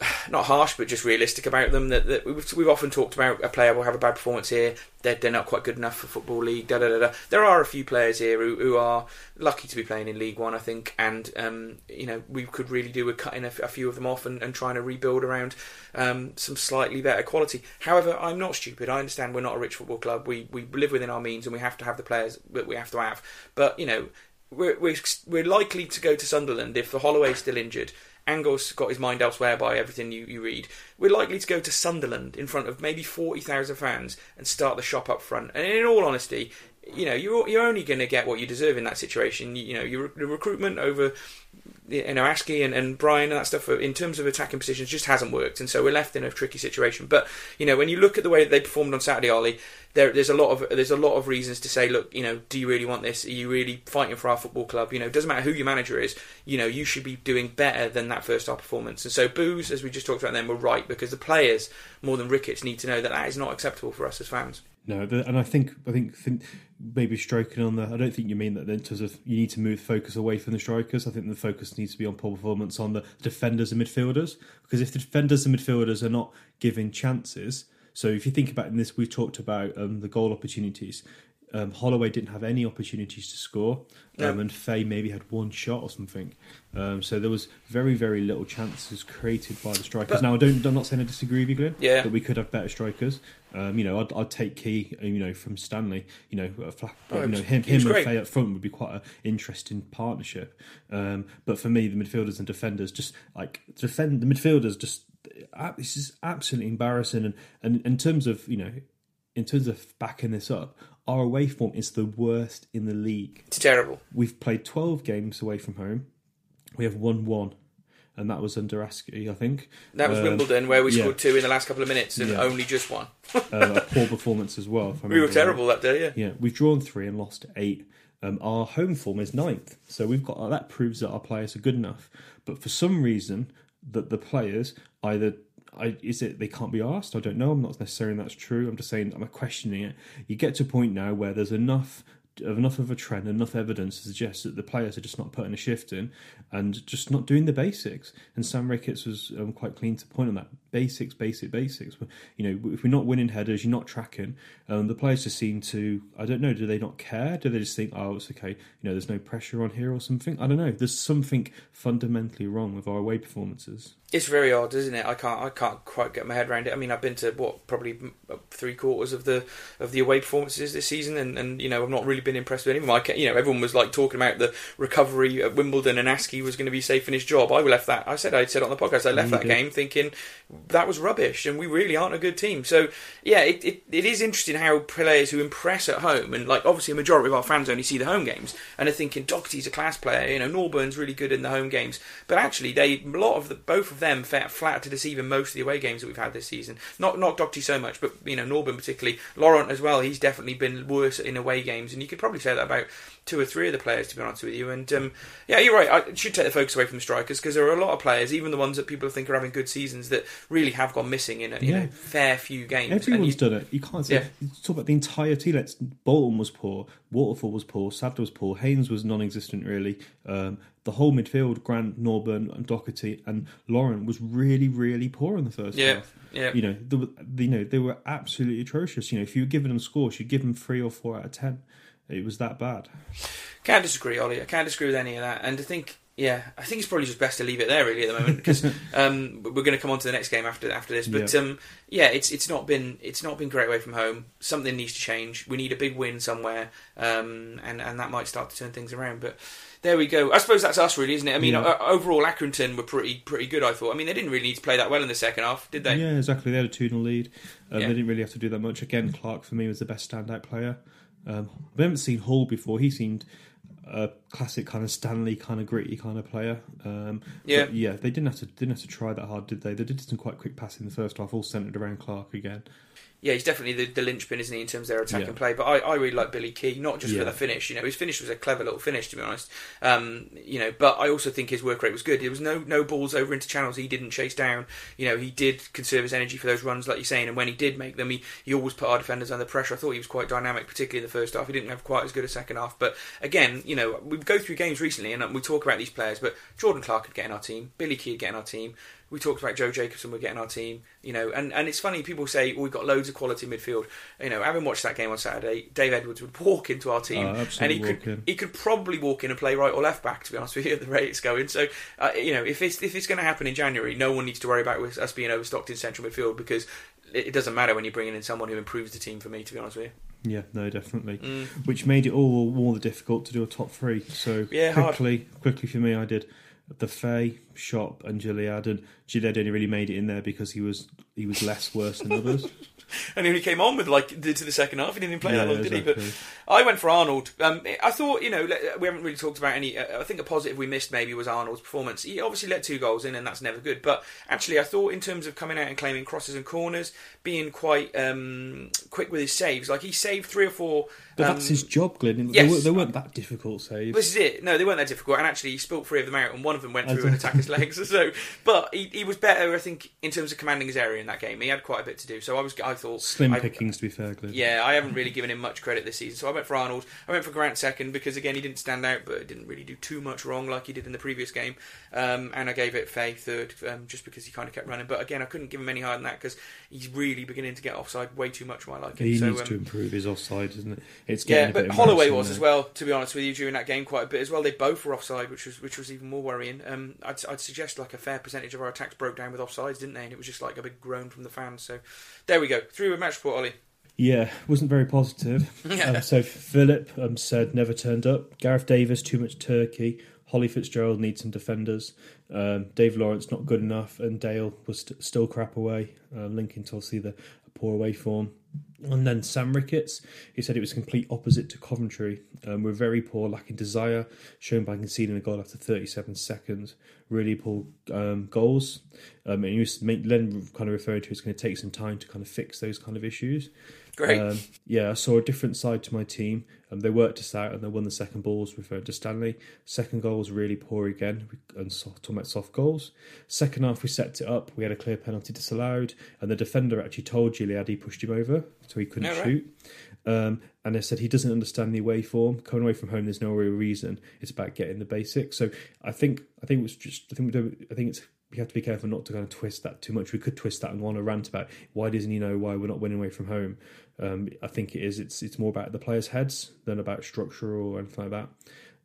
*sighs* not harsh, but just realistic about them. That, that we've, we've often talked about a player will have a bad performance here. They're, they're not quite good enough for football league. Da, da, da, da. There are a few players here who, who are lucky to be playing in League One, I think, and um, you know we could really do with cutting a few of them off and, and trying to rebuild around um, some slightly better quality. However, I'm not stupid. I understand we're not a rich football club. We we live within our means, and we have to have the players that we have to have. But you know. We're, we're, we're likely to go to Sunderland if the Holloway's still injured Angol's got his mind elsewhere by everything you, you read. We're likely to go to Sunderland in front of maybe 40,000 fans and start the shop up front. And in all honesty, you know, you're, you're only going to get what you deserve in that situation. You, you know, your, your recruitment over you know, Askey and, and Brian and that stuff in terms of attacking positions just hasn't worked, and so we're left in a tricky situation. But you know, when you look at the way that they performed on Saturday, Ollie, there, there's a lot of there's a lot of reasons to say, look, you know, do you really want this? Are you really fighting for our football club? You know, it doesn't matter who your manager is. You know, you should be doing better than that first half performance. And so, Boos, as we just talked about, them were right because the players more than Ricketts need to know that that is not acceptable for us as fans. No, and I think I think, think maybe striking on the. I don't think you mean that in terms of you need to move focus away from the strikers. I think the focus needs to be on poor performance on the defenders and midfielders because if the defenders and midfielders are not giving chances, so if you think about in this, we talked about um, the goal opportunities. Um, Holloway didn't have any opportunities to score, um, and Faye maybe had one shot or something. Um, so there was very, very little chances created by the strikers. But, now, I don't, I'm not saying I disagree with you, Glenn. Yeah. But we could have better strikers. Um, you know, I'd, I'd, take Kee, you know, from Stanley. You know, oh, you know, him, him and Faye up front would be quite an interesting partnership. Um, but for me, the midfielders and defenders, just like defend the midfielders, just this is absolutely embarrassing. And, and in terms of you know, in terms of backing this up, our away form is the worst in the league. It's terrible. We've played 12 games away from home. We have won one, and that was under Askey, I think. That was um, Wimbledon, where we scored yeah. two in the last couple of minutes and yeah. only just one. uh, *laughs* a poor performance as well. we were terrible that day, yeah. Yeah, we've drawn three and lost eight. Um, our home form is ninth, so we've got that proves that our players are good enough. But for some reason, that the players either I, is it they can't be asked? I don't know. I'm not necessarily that's true. I'm just saying I'm questioning it. You get to a point now where there's enough of enough of a trend, enough evidence to suggest that the players are just not putting a shift in and just not doing the basics. And Sam Ricketts was um, quite clean to point on that basics, basic, basics. You know, if we're not winning headers, you're not tracking. Um, the players just seem to, I don't know, do they not care? Do they just think, oh, it's okay, you know, there's no pressure on here or something? I don't know. There's something fundamentally wrong with our away performances. It's very odd, isn't it? I can't, I can't quite get my head around it. I mean, I've been to what probably three quarters of the of the away performances this season, and, and you know, I've not really been impressed with any of them. I, you know, everyone was like talking about the recovery at Wimbledon, and Askey was going to be safe in his job. I left that. I said I said on the podcast, I left that game thinking that was rubbish, and we really aren't a good team. So yeah, it, it, it is interesting how players who impress at home, and like obviously a majority of our fans only see the home games, and are thinking Docherty's a class player, you know Norburn's really good in the home games, but actually they a lot of the both of them flat to deceive in most of the away games that we've had this season. Not not Docherty so much, but you know Norburn particularly, Laurent as well. He's definitely been worse in away games, and you could probably say that about two or three of the players, to be honest with you. And um, yeah, you're right. I should take the focus away from the strikers because there are a lot of players, even the ones that people think are having good seasons, that really have gone missing in a, in a fair few games. Everyone's you, done it. You can't say. Yeah. talk about the entire team. Let's, Bolton was poor, Waterfall was poor, Sadler was poor, Haynes was non-existent really. Um, the whole midfield, Grant, Norburn, and Docherty, and Laurent was really, really poor in the first yeah. half. Yeah, you know, the, the, you know they were absolutely atrocious. You know, if you were giving them scores, you'd give them three or four out of ten. It was that bad. Can't disagree, Ollie. I can't disagree with any of that. And I think, yeah, I think it's probably just best to leave it there really at the moment because *laughs* um, we're going to come on to the next game after after this. But yeah. Um, yeah, it's it's not been it's not been great away from home. Something needs to change. We need a big win somewhere, um, and and that might start to turn things around. But there we go. I suppose that's us, really, isn't it? I mean, yeah. overall, Accrington were pretty pretty good. I thought. I mean, they didn't really need to play that well in the second half, did they? Yeah, exactly. They had a two 0 lead. Um, yeah. They didn't really have to do that much. Again, Clark for me was the best standout player. Um, we haven't seen Hall before. He seemed a classic kind of Stanley kind of gritty kind of player. Um, yeah, yeah. They didn't have to didn't have to try that hard, did they? They did some quite quick passing in the first half, all centered around Clark again yeah, he's definitely the, the linchpin, isn't he, in terms of their attack yeah. and play. But I, I really like Billy Kee, not just yeah. for the finish. You know, his finish was a clever little finish, to be honest. Um, you know, but I also think his work rate was good. There was no no balls over into channels he didn't chase down. You know, he did conserve his energy for those runs, like you're saying. And when he did make them, he, he always put our defenders under pressure. I thought he was quite dynamic, particularly in the first half. He didn't have quite as good a second half. But again, you know, we go through games recently and we talk about these players. But Jordan Clark could get in our team, Billy Kee would get in our team. We talked about Joe Jacobson. We're getting our team, you know, and, and it's funny. People say well, we've got loads of quality midfield. You know, having watched that game on Saturday, Dave Edwards would walk into our team, Oh, and he could in. he could probably walk in and play right or left back. To be honest with you, at the rate it's going. So, uh, you know, if it's if it's going to happen in January, no one needs to worry about us being overstocked in central midfield because it, it doesn't matter when you're bringing in someone who improves the team. For me, to be honest with you. Yeah, no, definitely. Mm. Which made it all more difficult to do a top three. So Yeah, hard. quickly, quickly for me, I did the Fay, Shop, and Gilliead, and Gilliead only really made it in there because he was he was less worse than others. *laughs* And he only came on with like the- to the second half. He didn't even play that Yeah, long, did he? But. I went for Arnold. Um, I thought, you know, we haven't really talked about any. Uh, I think a positive we missed maybe was Arnold's performance. He obviously let two goals in, and that's never good. But actually, I thought in terms of coming out and claiming crosses and corners, being quite um, quick with his saves, like he saved three or four. But um, that's his job, Glenn. yes. They, were, they weren't that difficult saves. This is it. No, they weren't that difficult, and actually, he spilt three of them out, and one of them went through Okay. an attacker's legs. *laughs* So, but he, he was better, I think, in terms of commanding his area in that game. He had quite a bit to do. So I was, I thought, Slim I- pickings, to be fair, Glenn. Yeah, I haven't really given him much credit this season, so I went for Arnold. I went for Grant second because again he didn't stand out, but didn't really do too much wrong like he did in the previous game. Um, and I gave it Faye third um, just because he kind of kept running. But again, I couldn't give him any higher than that because he's really beginning to get offside way too much my liking. He so, needs um, to improve his offside, isn't it? It's yeah, a but Holloway was as well. To be honest with you, during that game, quite a bit as well. They both were offside, which was which was even more worrying. Um, I'd, I'd suggest like a fair percentage of our attacks broke down with offsides, didn't they? And it was just like a big groan from the fans. So there we go. Through with match report, Ollie. Yeah, wasn't very positive. Yeah. *laughs* um, so Philip um, said never turned up. Gareth Davis too much turkey. Holly Fitzgerald needs some defenders. Um, Dave Lawrence not good enough, and Dale was st- still crap away, uh, linking to the poor away form. And then Sam Ricketts, he said it was complete opposite to Coventry. Um, we're very poor, lacking desire, shown by conceding a goal after 37 seconds. Really poor um, goals. Um, and he was then kind of referring to it's going to take some time to kind of fix those kind of issues. Great. Um, yeah, I saw a different side to my team. Um, they worked us out and they won the second balls, referring to Stanley. Second goal was really poor again, and soft, talking about soft goals. Second half, we set it up. We had a clear penalty disallowed, and the defender actually told Gilliead he pushed him over, so he couldn't right. shoot. Um, and they said he doesn't understand the away form. Coming away from home, there's no real reason. It's about getting the basics. So I think I think it was just I think we don't, I think it's we have to be careful not to kind of twist that too much. We could twist that and go on a rant about why doesn't he know why we're not winning away from home. Um, I think it is. It's it's more about the players' heads than about structure or anything like that.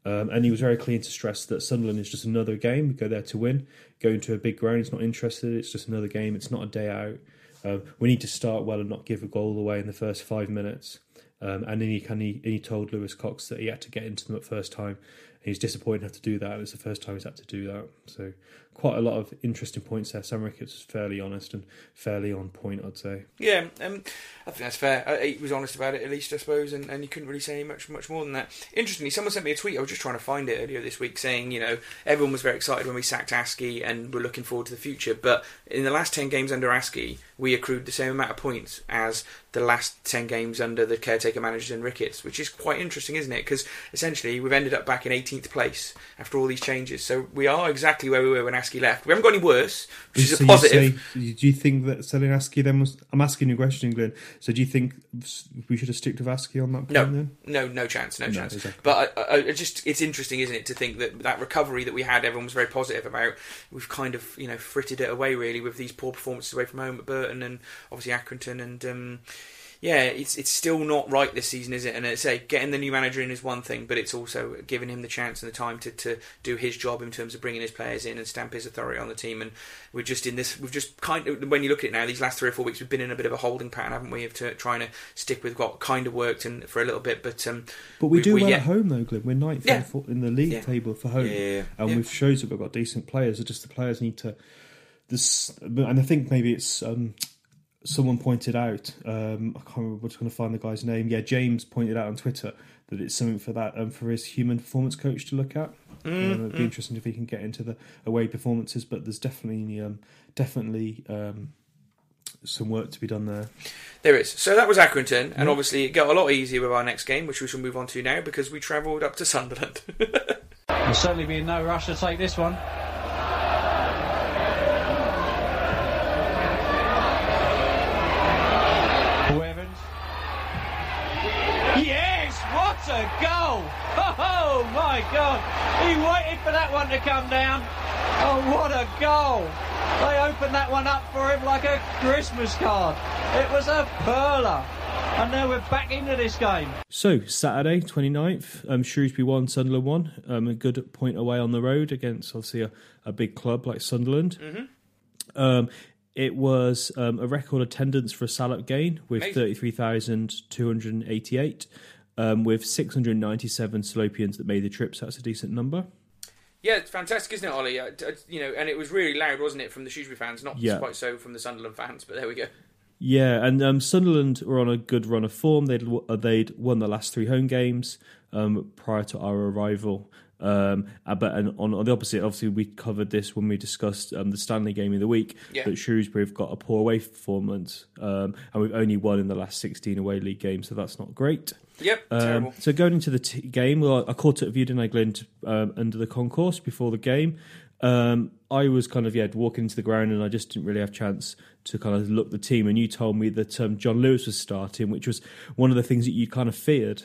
Um, and he was very clear to stress that Sunderland is just another game. We go there to win. Go into a big ground. He's not interested. It's just another game. It's not a day out. Um, we need to start well and not give a goal away in the first five minutes. Um, and then he, he, he told Lewis Cox that he had to get into them at first time. He's disappointed to have to do that. It's the first time he's had to do that. So quite a lot of interesting points there. Sam Ricketts was fairly honest and fairly on point, I'd say. Yeah, um, I think that's fair. Uh, he was honest about it, at least, I suppose, and, and couldn't really say much much more than that. Interestingly, someone sent me a tweet. I was just trying to find it earlier this week, saying, you know, everyone was very excited when we sacked Askey, and we're looking forward to the future. But in the last ten games under Askey, we accrued the same amount of points as the last ten games under the caretaker managers and Ricketts, which is quite interesting, isn't it? Because essentially, we've ended up back in 18th place after all these changes. So we are exactly where we were when Left. We haven't got any worse, which is So a you positive. say- do you think that selling then was? I'm asking you a question, Glenn. So do you think we should have stick to Askey on that point No. then? No, no chance, no, No, chance. exactly. But I, I, I just, it's interesting, isn't it, to think that that recovery that we had, everyone was very positive about. We've kind of, you know, frittered it away really with these poor performances away from home at Burton and obviously Accrington, and um, yeah, it's it's still not right this season, is it? And I say getting the new manager in is one thing, but it's also giving him the chance and the time to, to do his job in terms of bringing his players in and stamp his authority on the team. And we're just in this, we've just kind of, when you look at it now, these last three or four weeks, we've been in a bit of a holding pattern, haven't we, of to, trying to stick with what kind of worked and for a little bit, but um, But we, We- do we- well yeah. at home though, Glenn. We're ninth Yeah. in, the league Yeah. table for home, and we've shows that we've got decent players. It's just the players need to. This, and I think maybe it's um, someone pointed out. Um, I can't remember. We're going to find the guy's name. Yeah, James pointed out on Twitter that it's something for that um, for his human performance coach to look at. Mm, Um, it'd be interesting if he can get into the away performances, but there's definitely um, definitely um, some work to be done there. There is. So that was Accrington, and obviously it got a lot easier with our next game, which we shall move on to now because we travelled up to Sunderland. *laughs* There'll certainly be in no rush to take this one. My God! He waited for that one to come down. Oh, what a goal! They opened that one up for him like a Christmas card. It was a perler. And now we're back into this game. So Saturday, 29th, um, Shrewsbury won, Sunderland won. Um, a good point away on the road against obviously a, a big club like Sunderland. Um, it was um, a record attendance for a Salop game with Amazing. 33,288, um, with 697 Salopians that made the trip, so that's a decent number. Yeah, it's fantastic, isn't it, Ollie? Uh, t- you know, and it was really loud, wasn't it, from the Shrewsbury fans? Not Yeah. quite so from the Sunderland fans, but there we go. Yeah, and um, Sunderland were on a good run of form. They'd uh, they'd won the last three home games um, prior to our arrival. Um, uh, but and on, on the opposite, obviously, we covered this when we discussed um, the Stanley game of the week. Yeah. That Shrewsbury have got a poor away performance, um, and we've only won in the last sixteen away league games, so that's not great. Yep, Um, terrible. so going into the t- game, well, I caught it viewed in England um, under the concourse before the game. Um, I was kind of yeah walking into the ground and I just didn't really have a chance to kind of look the team. And you told me that um, John Lewis was starting, which was one of the things that you kind of feared.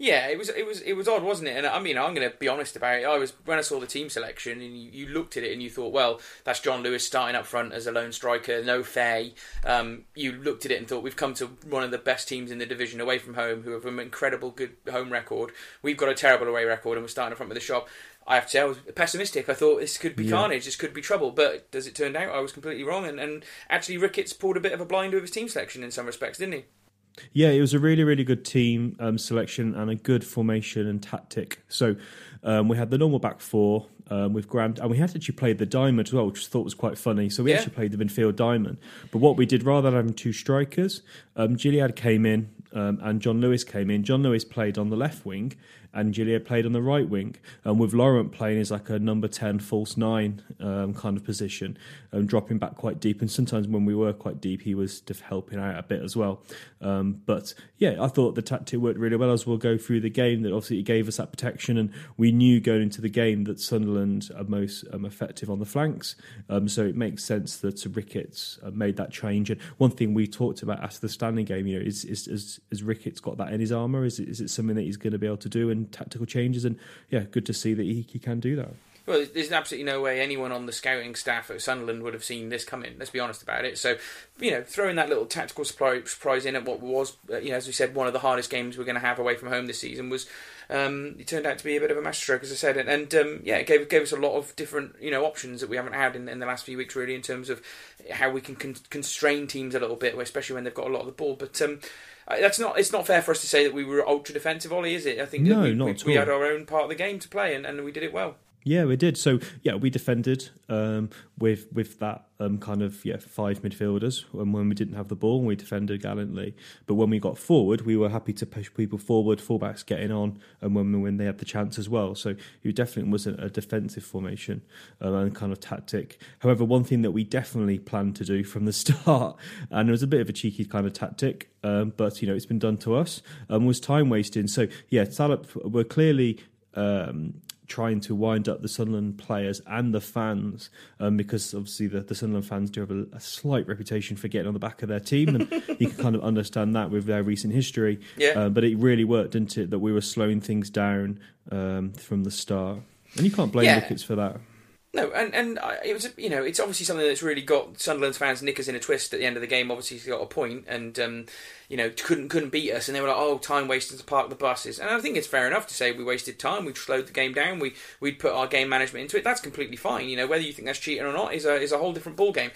Yeah, it was it was it was odd, wasn't it? And I mean, I'm going to be honest about it. I was when I saw the team selection, and you, you looked at it and you thought, well, that's John Lewis starting up front as a lone striker, no Fay. Um, you looked at it and thought, we've come to one of the best teams in the division away from home, who have an incredible good home record. We've got a terrible away record, and we're starting up front with the shop. I have to say, I was pessimistic. I thought this could be Yeah. carnage, this could be trouble. But as it turned out, I was completely wrong. And, and actually, Ricketts pulled a bit of a blind with his team selection in some respects, didn't he? Yeah, it was a really, really good team um, selection and a good formation and tactic. So um, we had the normal back four um, with Grant, and we had actually played the diamond as well, which I thought was quite funny. So we Yeah. actually played the midfield diamond. But what we did, rather than having two strikers, um, Gilliead came in um, and John Lewis came in. John Lewis played on the left wing, and Gilliead played on the right wing. And with Laurent playing as like a number 10 false nine um, kind of position, um, dropping back quite deep. And sometimes when we were quite deep, he was helping out a bit as well. Um, but yeah, I thought the tactic worked really well as we'll go through the game. That obviously it gave us that protection, and we knew going into the game that Sunderland are most um, effective on the flanks. Um, so it makes sense that Ricketts uh, made that change. And one thing we talked about after the standing game, you know, is is, is, is Ricketts got that in his armour? Is it, is it something that he's going to be able to do and tactical changes? And yeah, good to see that he, he can do that. Well, there's absolutely no way anyone on the scouting staff at Sunderland would have seen this coming. Let's be honest about it. So, you know, throwing that little tactical surprise, in at what was, uh, you know, as we said, one of the hardest games we're going to have away from home this season was. Um, it turned out to be a bit of a masterstroke, as I said, and, and um, yeah, it gave gave us a lot of different you know options that we haven't had in, in the last few weeks, really, in terms of how we can con- constrain teams a little bit, especially when they've got a lot of the ball. But um, that's not it's not fair for us to say that we were ultra defensive, Ollie, is it? I think No, we, not we, we had our own part of the game to play, and, and we did it well. Yeah, we did. So yeah, we defended um, with with that um, kind of yeah five midfielders. And when we didn't have the ball, we defended gallantly. But when we got forward, we were happy to push people forward, fullbacks getting on, and when when they had the chance as well. So it definitely wasn't a defensive formation um, and kind of tactic. However, one thing that we definitely planned to do from the *laughs* start, and it was a bit of a cheeky kind of tactic, um, but you know it's been done to us, um, was time wasting. So yeah, Salop were clearly. Um, trying to wind up the Sunderland players and the fans um, because obviously the, the Sunderland fans do have a, a slight reputation for getting on the back of their team and *laughs* you can kind of understand that with their recent history Yeah. uh, but it really worked didn't it that we were slowing things down um, from the start and you can't blame Yeah. Ricketts for that No, and and it was you know it's obviously something that's really got Sunderland's fans knickers in a twist at the end of the game. Obviously, he's got a point, and um, you know couldn't couldn't beat us, and they were like, oh, time wasted to park the buses. And I think it's fair enough to say we wasted time. We slowed the game down. We we'd put our game management into it. That's completely fine. You know whether you think that's cheating or not is a is a whole different ball game.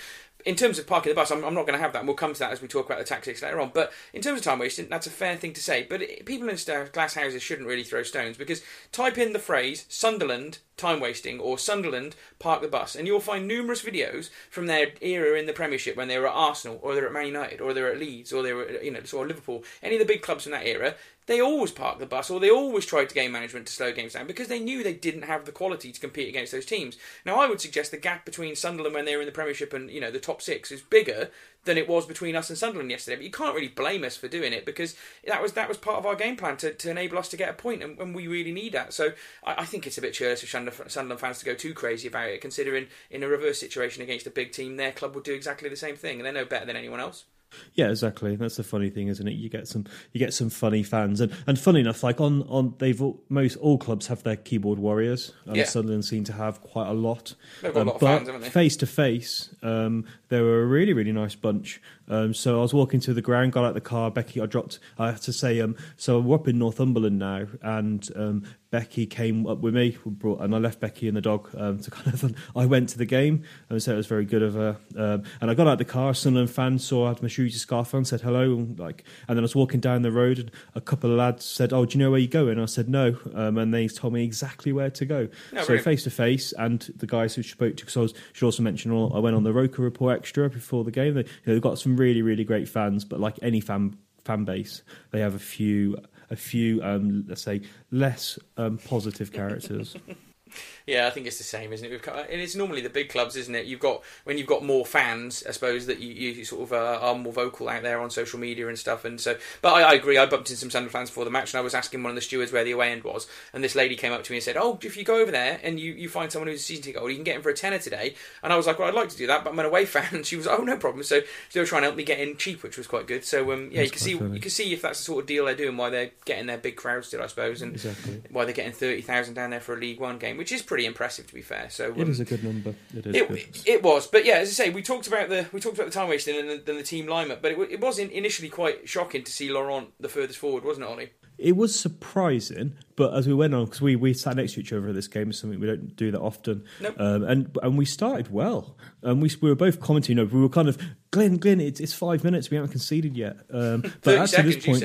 In terms of parking the bus, I'm, I'm not going to have that. and We'll come to that as we talk about the tactics later on. But in terms of time wasting, that's a fair thing to say. But it, people in glass houses shouldn't really throw stones because type in the phrase Sunderland time wasting or Sunderland park the bus, and you'll find numerous videos from their era in the Premiership when they were at Arsenal or they're at Man United or they're at Leeds or they were at, you know or Liverpool, any of the big clubs from that era. They always parked the bus, or they always tried to game management to slow games down because they knew they didn't have the quality to compete against those teams. Now, I would suggest the gap between Sunderland when they were in the Premiership and you know the top six is bigger than it was between us and Sunderland yesterday. But you can't really blame us for doing it because that was that was part of our game plan to, to enable us to get a point, and, and we really need that. So I, I think it's a bit churlish Sunderland, Sunderland fans to go too crazy about it, considering in a reverse situation against a big team, their club would do exactly the same thing, and they're no better than anyone else. Yeah, exactly. That's the funny thing, isn't it? You get some you get some funny fans, and and funny enough, like on on they've all, most all clubs have their keyboard warriors, and Yeah. Sunderland seem to have quite a lot. They've got a Um, lot of but fans, haven't they? Face to face, um, they were a really really nice bunch. Um, so I was walking to the ground, got out the car. Becky, I dropped. I have to say, um, so we're up in Northumberland now, and um, Becky came up with me, we brought, and I left Becky and the dog um, to *laughs* kind of. I went to the game, and so it was very good of her. Um, and I got out the car, Sunderland fan saw I had my Shrewsbury scarf on, said hello, and like, and then I was walking down the road, and a couple of lads said, "Oh, do you know where you're going?" I said no, um, and they told me exactly where to go. Oh, so face to face, and the guys who spoke to, because I was, should also mention, I went on the Roker Report extra before the game. They, you know, got some really, really great fans, but like any fan fan base, they have a few, a few, um, let's say, less um, positive characters. *laughs* Yeah, I think it's the same, isn't it? And it's normally the big clubs, isn't it? You've got when you've got more fans, I suppose that you, you sort of uh, are more vocal out there on social media and stuff. And so, but I, I agree. I bumped into some Sunderland fans before the match, and I was asking one of the stewards where the away end was, and this lady came up to me and said, "Oh, if you go over there and you, you find someone who's a season ticket holder, you can get in for a tenner today." And I was like, "Well, I'd like to do that, but I'm an away *laughs* fan." And she was, "Oh, no problem." So they were trying to help me get in cheap, which was quite good. So um, yeah, That's you can see funny. you can see if that's the sort of deal they're doing, why they're getting their big crowds still, I suppose, and exactly. why they're getting thirty thousand down there for a League One game, which is pretty impressive to be fair. So It um, is a good number. It is it, it was, but yeah, as I say, we talked about the we talked about the time wasting and the, then the team lineup, but it, it was in, initially quite shocking to see Laurent the furthest forward, wasn't it, Ollie? It was surprising, but as we went on, because we, we sat next to each other at this game, it's something we don't do that often, Nope. um, and and we started well. and we we were both commenting. You know, we were kind of Glenn, Glenn, it's, it's five minutes. We haven't conceded yet. Um, *laughs* but actually, at this point,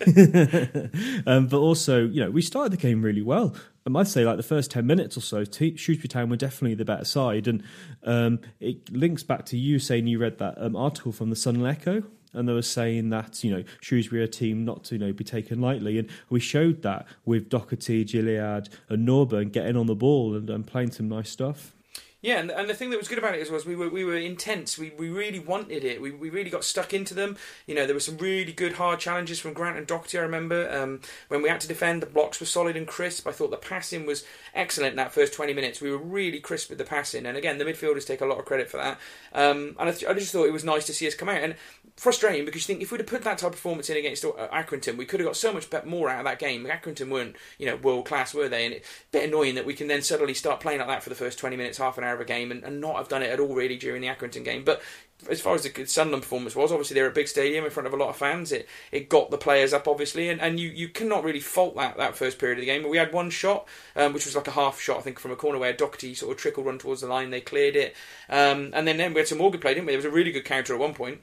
*laughs* um, but also, you know, we started the game really well. Um, I'd say like the first 10 minutes or so, T- Shrewsbury Town were definitely the better side. And um, it links back to you saying you read that um, article from the Sunderland Echo. And they were saying that, you know, Shrewsbury are a team not to, you know, be taken lightly. And we showed that with Docherty, Gilliead and Norburn getting on the ball and, and playing some nice stuff. Yeah, and, and the thing that was good about it was we were we were intense. We we really wanted it. We we really got stuck into them. You know, there were some really good hard challenges from Grant and Docherty. I remember um, when we had to defend, the blocks were solid and crisp. I thought the passing was excellent in that first twenty minutes. We were really crisp with the passing, and again, the midfielders take a lot of credit for that. Um, and I, th- I just thought it was nice to see us come out and frustrating because you think if we'd have put that type of performance in against uh, Accrington, we could have got so much more out of that game. Accrington weren't, you know, world class, were they? And it's a bit annoying that we can then suddenly start playing like that for the first 20 minutes, half an hour of a game, and, and not have done it at all really during the Accrington game. But as far as the Sunderland performance was, obviously they're a big stadium in front of a lot of fans. It it got the players up, obviously, and, and you, you cannot really fault that that first period of the game. But we had one shot, um, which was like a half shot, I think, from a corner where Docherty sort of trickled run towards the line. They cleared it, um, and then, then we had some more good play, didn't we? There was a really good counter at one point.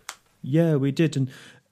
Yeah, we did, and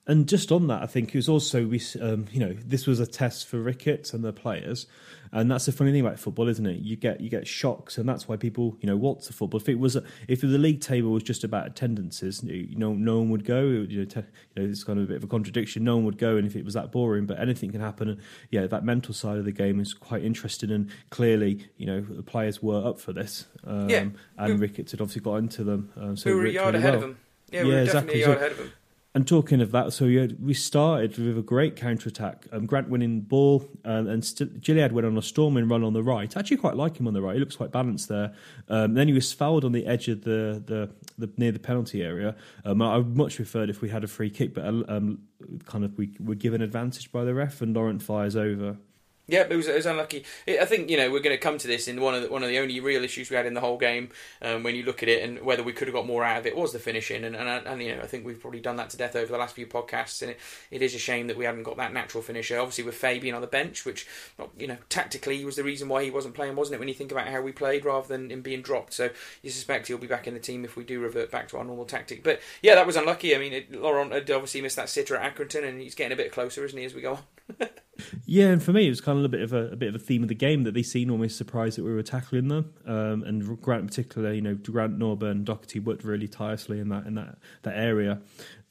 and just on that, I think it was also we, um, you know, this was a test for Ricketts and the players, and that's the funny thing about football, isn't it? You get you get shocks, and that's why people, you know, watch the football. If it was a, if the league table was just about attendances, you know, no one would go. You know, te, you know, it's kind of a bit of a contradiction. No one would go, and if it was that boring, but anything can happen. And yeah, that mental side of the game is quite interesting, and clearly, you know, the players were up for this. Um, Yeah. and Ricketts had obviously got into them. Um, so we were a yard really ahead well. of them. Yeah, we Yeah, were exactly. definitely a yard ahead of them. And talking of that, so yeah, we started with a great counter attack. Um, Grant winning the ball, um, and st- Gilliead went on a storming run on the right. I actually quite like him on the right. He looks quite balanced there. Um, then he was fouled on the edge of the, the, the near the penalty area. Um, I would much preferred if we had a free kick, but um, kind of we were given advantage by the ref, and Laurent fires over. Yeah, it was, it was unlucky. I I think you know we're going to come to this in one of the, one of the only real issues we had in the whole game. Um, when you look at it and whether we could have got more out of it was the finishing, and and, and you know I think we've probably done that to death over the last few podcasts, and it, it is a shame that we haven't got that natural finisher. Obviously with Fabian on the bench, which you know tactically was the reason why he wasn't playing, wasn't it? When you think about how we played rather than him being dropped, so you suspect he'll be back in the team if we do revert back to our normal tactic. But yeah, that was unlucky. I mean, it, Laurent obviously missed that sitter at Accrington, and he's getting a bit closer, isn't he, as we go on? *laughs* Yeah, and for me, it was kind of a bit of a, a bit of a theme of the game that they seemed almost surprised that we were tackling them. Um, and Grant, in particular, you know, Grant Norburn, Docherty worked really tirelessly in that in that that area.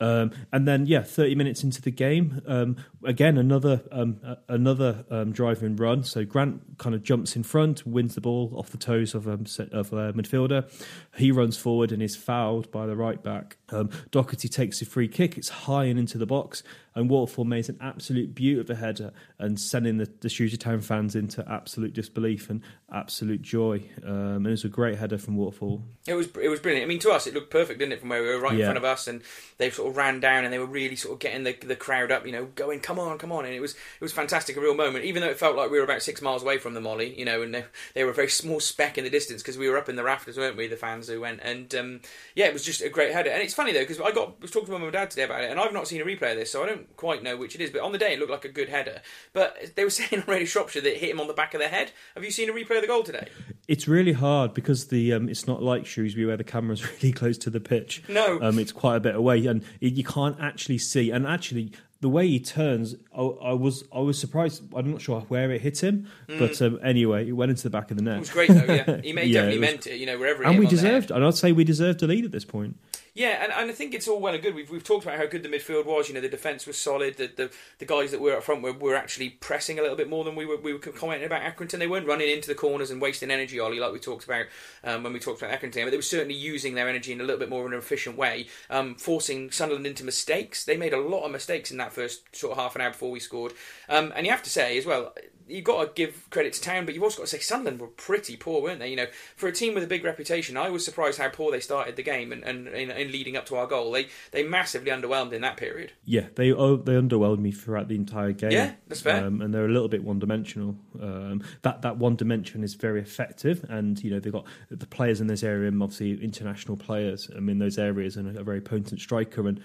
Um, and then, yeah, thirty minutes into the game, um, again another um, a- another um, drive and run. So Grant kind of jumps in front, wins the ball off the toes of um, of a midfielder. He runs forward and is fouled by the right back. Um, Docherty takes a free kick, it's high and into the box, and Waterfall makes an absolute beauty of a header and sending the, the Shrewsbury Town fans into absolute disbelief and absolute joy. Um, and it was a great header from Waterfall. It was it was brilliant. I mean, to us, it looked perfect, didn't it? From where we were right in front of us, and they sort of ran down, and they were really sort of getting the the crowd up, you know, going, come on, come on, and it was it was fantastic, a real moment. Even though it felt like we were about six miles away from the Molly, you know, and they, they were a very small speck in the distance because we were up in the rafters, weren't we? The fans who went, and um, yeah, it was just a great header. And it's funny though because I got was talking to my mum and dad today about it, and I've not seen a replay of this, so I don't quite know which it is. But on the day, it looked like a good header. But they were *laughs* saying on Radio Shropshire that it hit him on the back of the head. Have you seen a replay of the goal today? It's really hard because the um, it's not like Shrewsbury where the camera's *laughs* really close to the pitch. No. um, it's quite a bit away, and you can't actually see. And actually, the way he turns, I, I was I was surprised. I'm not sure where it hit him, but um, anyway, it went into the back of the net. It was great though. Yeah, *laughs* he may, Yeah, definitely it was- meant it. You know, wherever it and we him on the head. deserved, and I'd say we deserved a lead at this point. Yeah, and, and I think it's all well and good. We've, we've talked about how good the midfield was. You know, the defence was solid. The, the the guys that were up front were, were actually pressing a little bit more than we were we were commenting about Accrington. They weren't running into the corners and wasting energy, Ollie, like we talked about um, when we talked about Accrington. But they were certainly using their energy in a little bit more of an efficient way, um, forcing Sunderland into mistakes. They made a lot of mistakes in that first sort of half an hour before we scored. Um, and you have to say as well, you've got to give credit to Town, but you've also got to say Sunderland were pretty poor, weren't they? You know, for a team with a big reputation, I was surprised how poor they started the game and, and in, in leading up to our goal. They they massively underwhelmed in that period. Yeah, they oh, they underwhelmed me throughout the entire game. Yeah, that's fair. Um, and they're a little bit one dimensional. Um, that that one dimension is very effective, and you know they've got the players in this area, and obviously international players. um, in those areas, and a, a very potent striker. And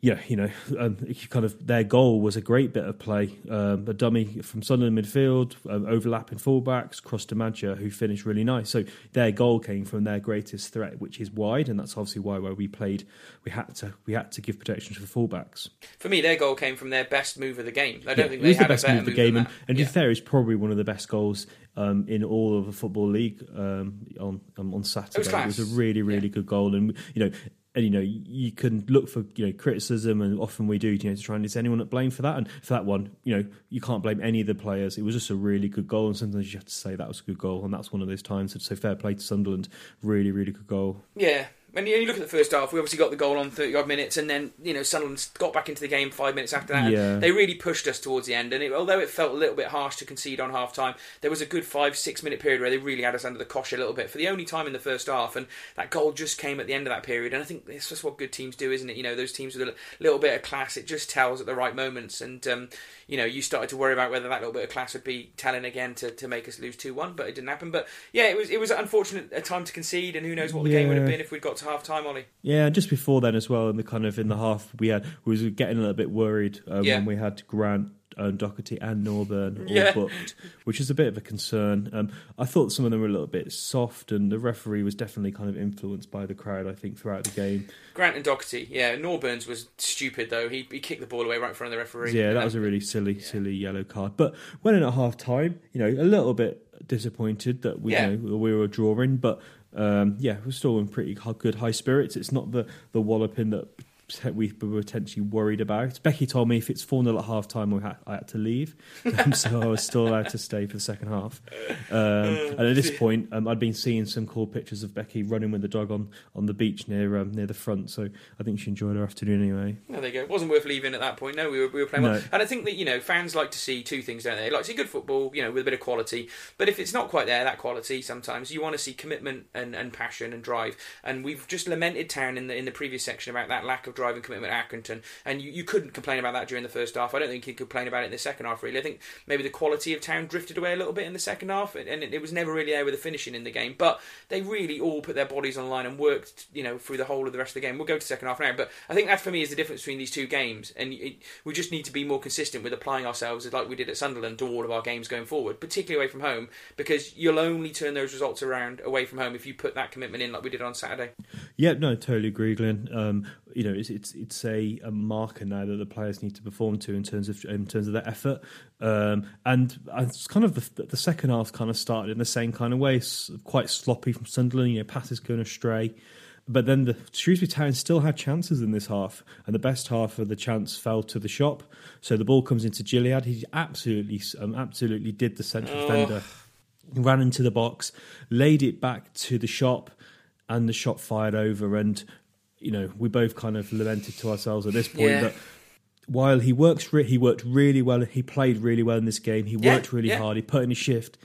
yeah, you know, um, kind of their goal was a great bit of play. Um, a dummy from Sunderland midfield, um, overlapping fullbacks, cross to Madja, who finished really nice. So their goal came from their greatest threat, which is wide, and that's obviously why where we played, we had to we had to give protection to the fullbacks. For me, their goal came from their best move of the game. I don't Yeah, think it they was the best move of the move game, and, and to Yeah. fair, it's probably one of the best goals um, in all of the football league um, on um, on Saturday. It was, class. a really, really Yeah. good goal, and you know, and you know, you can look for you know criticism, and often we do, you know, to try and is anyone to blame for that? And for that one, you know, you can't blame any of the players. It was just a really good goal, and sometimes you have to say that was a good goal, and that's one of those times. So fair play to Sunderland, really, really good goal. Yeah. When you, you look at the first half, we obviously got the goal on 30 odd minutes, and then, you know, Sunderland got back into the game five minutes after that. and Yeah. They really pushed us towards the end, and it, although it felt a little bit harsh to concede on half time, there was a good five, six minute period where they really had us under the cosh a little bit for the only time in the first half, and that goal just came at the end of that period. And I think it's just what good teams do, isn't it? You know, those teams with a little bit of class, it just tells at the right moments. And, um, you know, you started to worry about whether that little bit of class would be telling again to, to make us lose 2 1, but it didn't happen. But yeah, it was it was unfortunate a time to concede, and who knows what the game would have been if we'd got to half time, Ollie. Yeah, just before then as well, in the kind of in the half, we had we was getting a little bit worried um, Yeah. when we had Grant, uh, Docherty, and Norburn all Yeah. booked, which is a bit of a concern. Um, I thought some of them were a little bit soft, and the referee was definitely kind of influenced by the crowd. I think throughout the game. Grant and Docherty, yeah. Norburns was stupid though. He, he kicked the ball away right in front of the referee. Yeah, that was a really silly, silly yellow card. But when in at half time, you know, a little bit disappointed that we Yeah. you know we were drawing, but um, yeah, we're still in pretty good high spirits. It's not the the walloping that we were potentially worried about. Becky told me if it's 4 0 at half time, I had, I had to leave. *laughs* Um, so I was still allowed to stay for the second half. Um, and at this *laughs* point, um, I'd been seeing some cool pictures of Becky running with the dog on, on the beach near um, near the front. So I think she enjoyed her afternoon anyway. Well, there you go. It wasn't worth leaving at that point. No, we were, we were playing well. And I think that, you know, fans like to see two things, don't they? They like to see good football, you know, with a bit of quality. But if it's not quite there, that quality, sometimes you want to see commitment and, and passion and drive. And we've just lamented Town in the in the previous section about that lack of drive and commitment at Accrington. And you, you couldn't complain about that during the first half. I don't think you could complain about it in the second half, really. I think maybe the quality of Town drifted away a little bit in the second half. And it, it was never really there with the finishing in the game. But they really all put their bodies on the line and worked, you know, through the whole of the rest of the game. We'll go to second half now. But I think that for me is the difference between these two games. And it, we just need to be more consistent with applying ourselves like we did at Sunderland to all of our games going forward, particularly away from home, because you'll only turn those results around away from home if you put that commitment in like we did on Saturday. Yeah, no, totally agree, Glenn. Um, you know, it's it's it's a, a marker now that the players need to perform to in terms of in terms of their effort, um, and it's kind of the, the second half kind of started in the same kind of way, quite sloppy from Sunderland. You know, passes going astray. But then the Shrewsbury Town still had chances in this half, and the best half of the chance fell to the shop. So the ball comes into Gilliead. He absolutely, um, absolutely did the central defender. He ran into the box, laid it back to the shop, and the shot fired over. And you know, we both kind of lamented to ourselves at this point Yeah. that while he works, re- he worked really well. He played really well in this game. He Yeah, worked really yeah. hard. He put in a shift.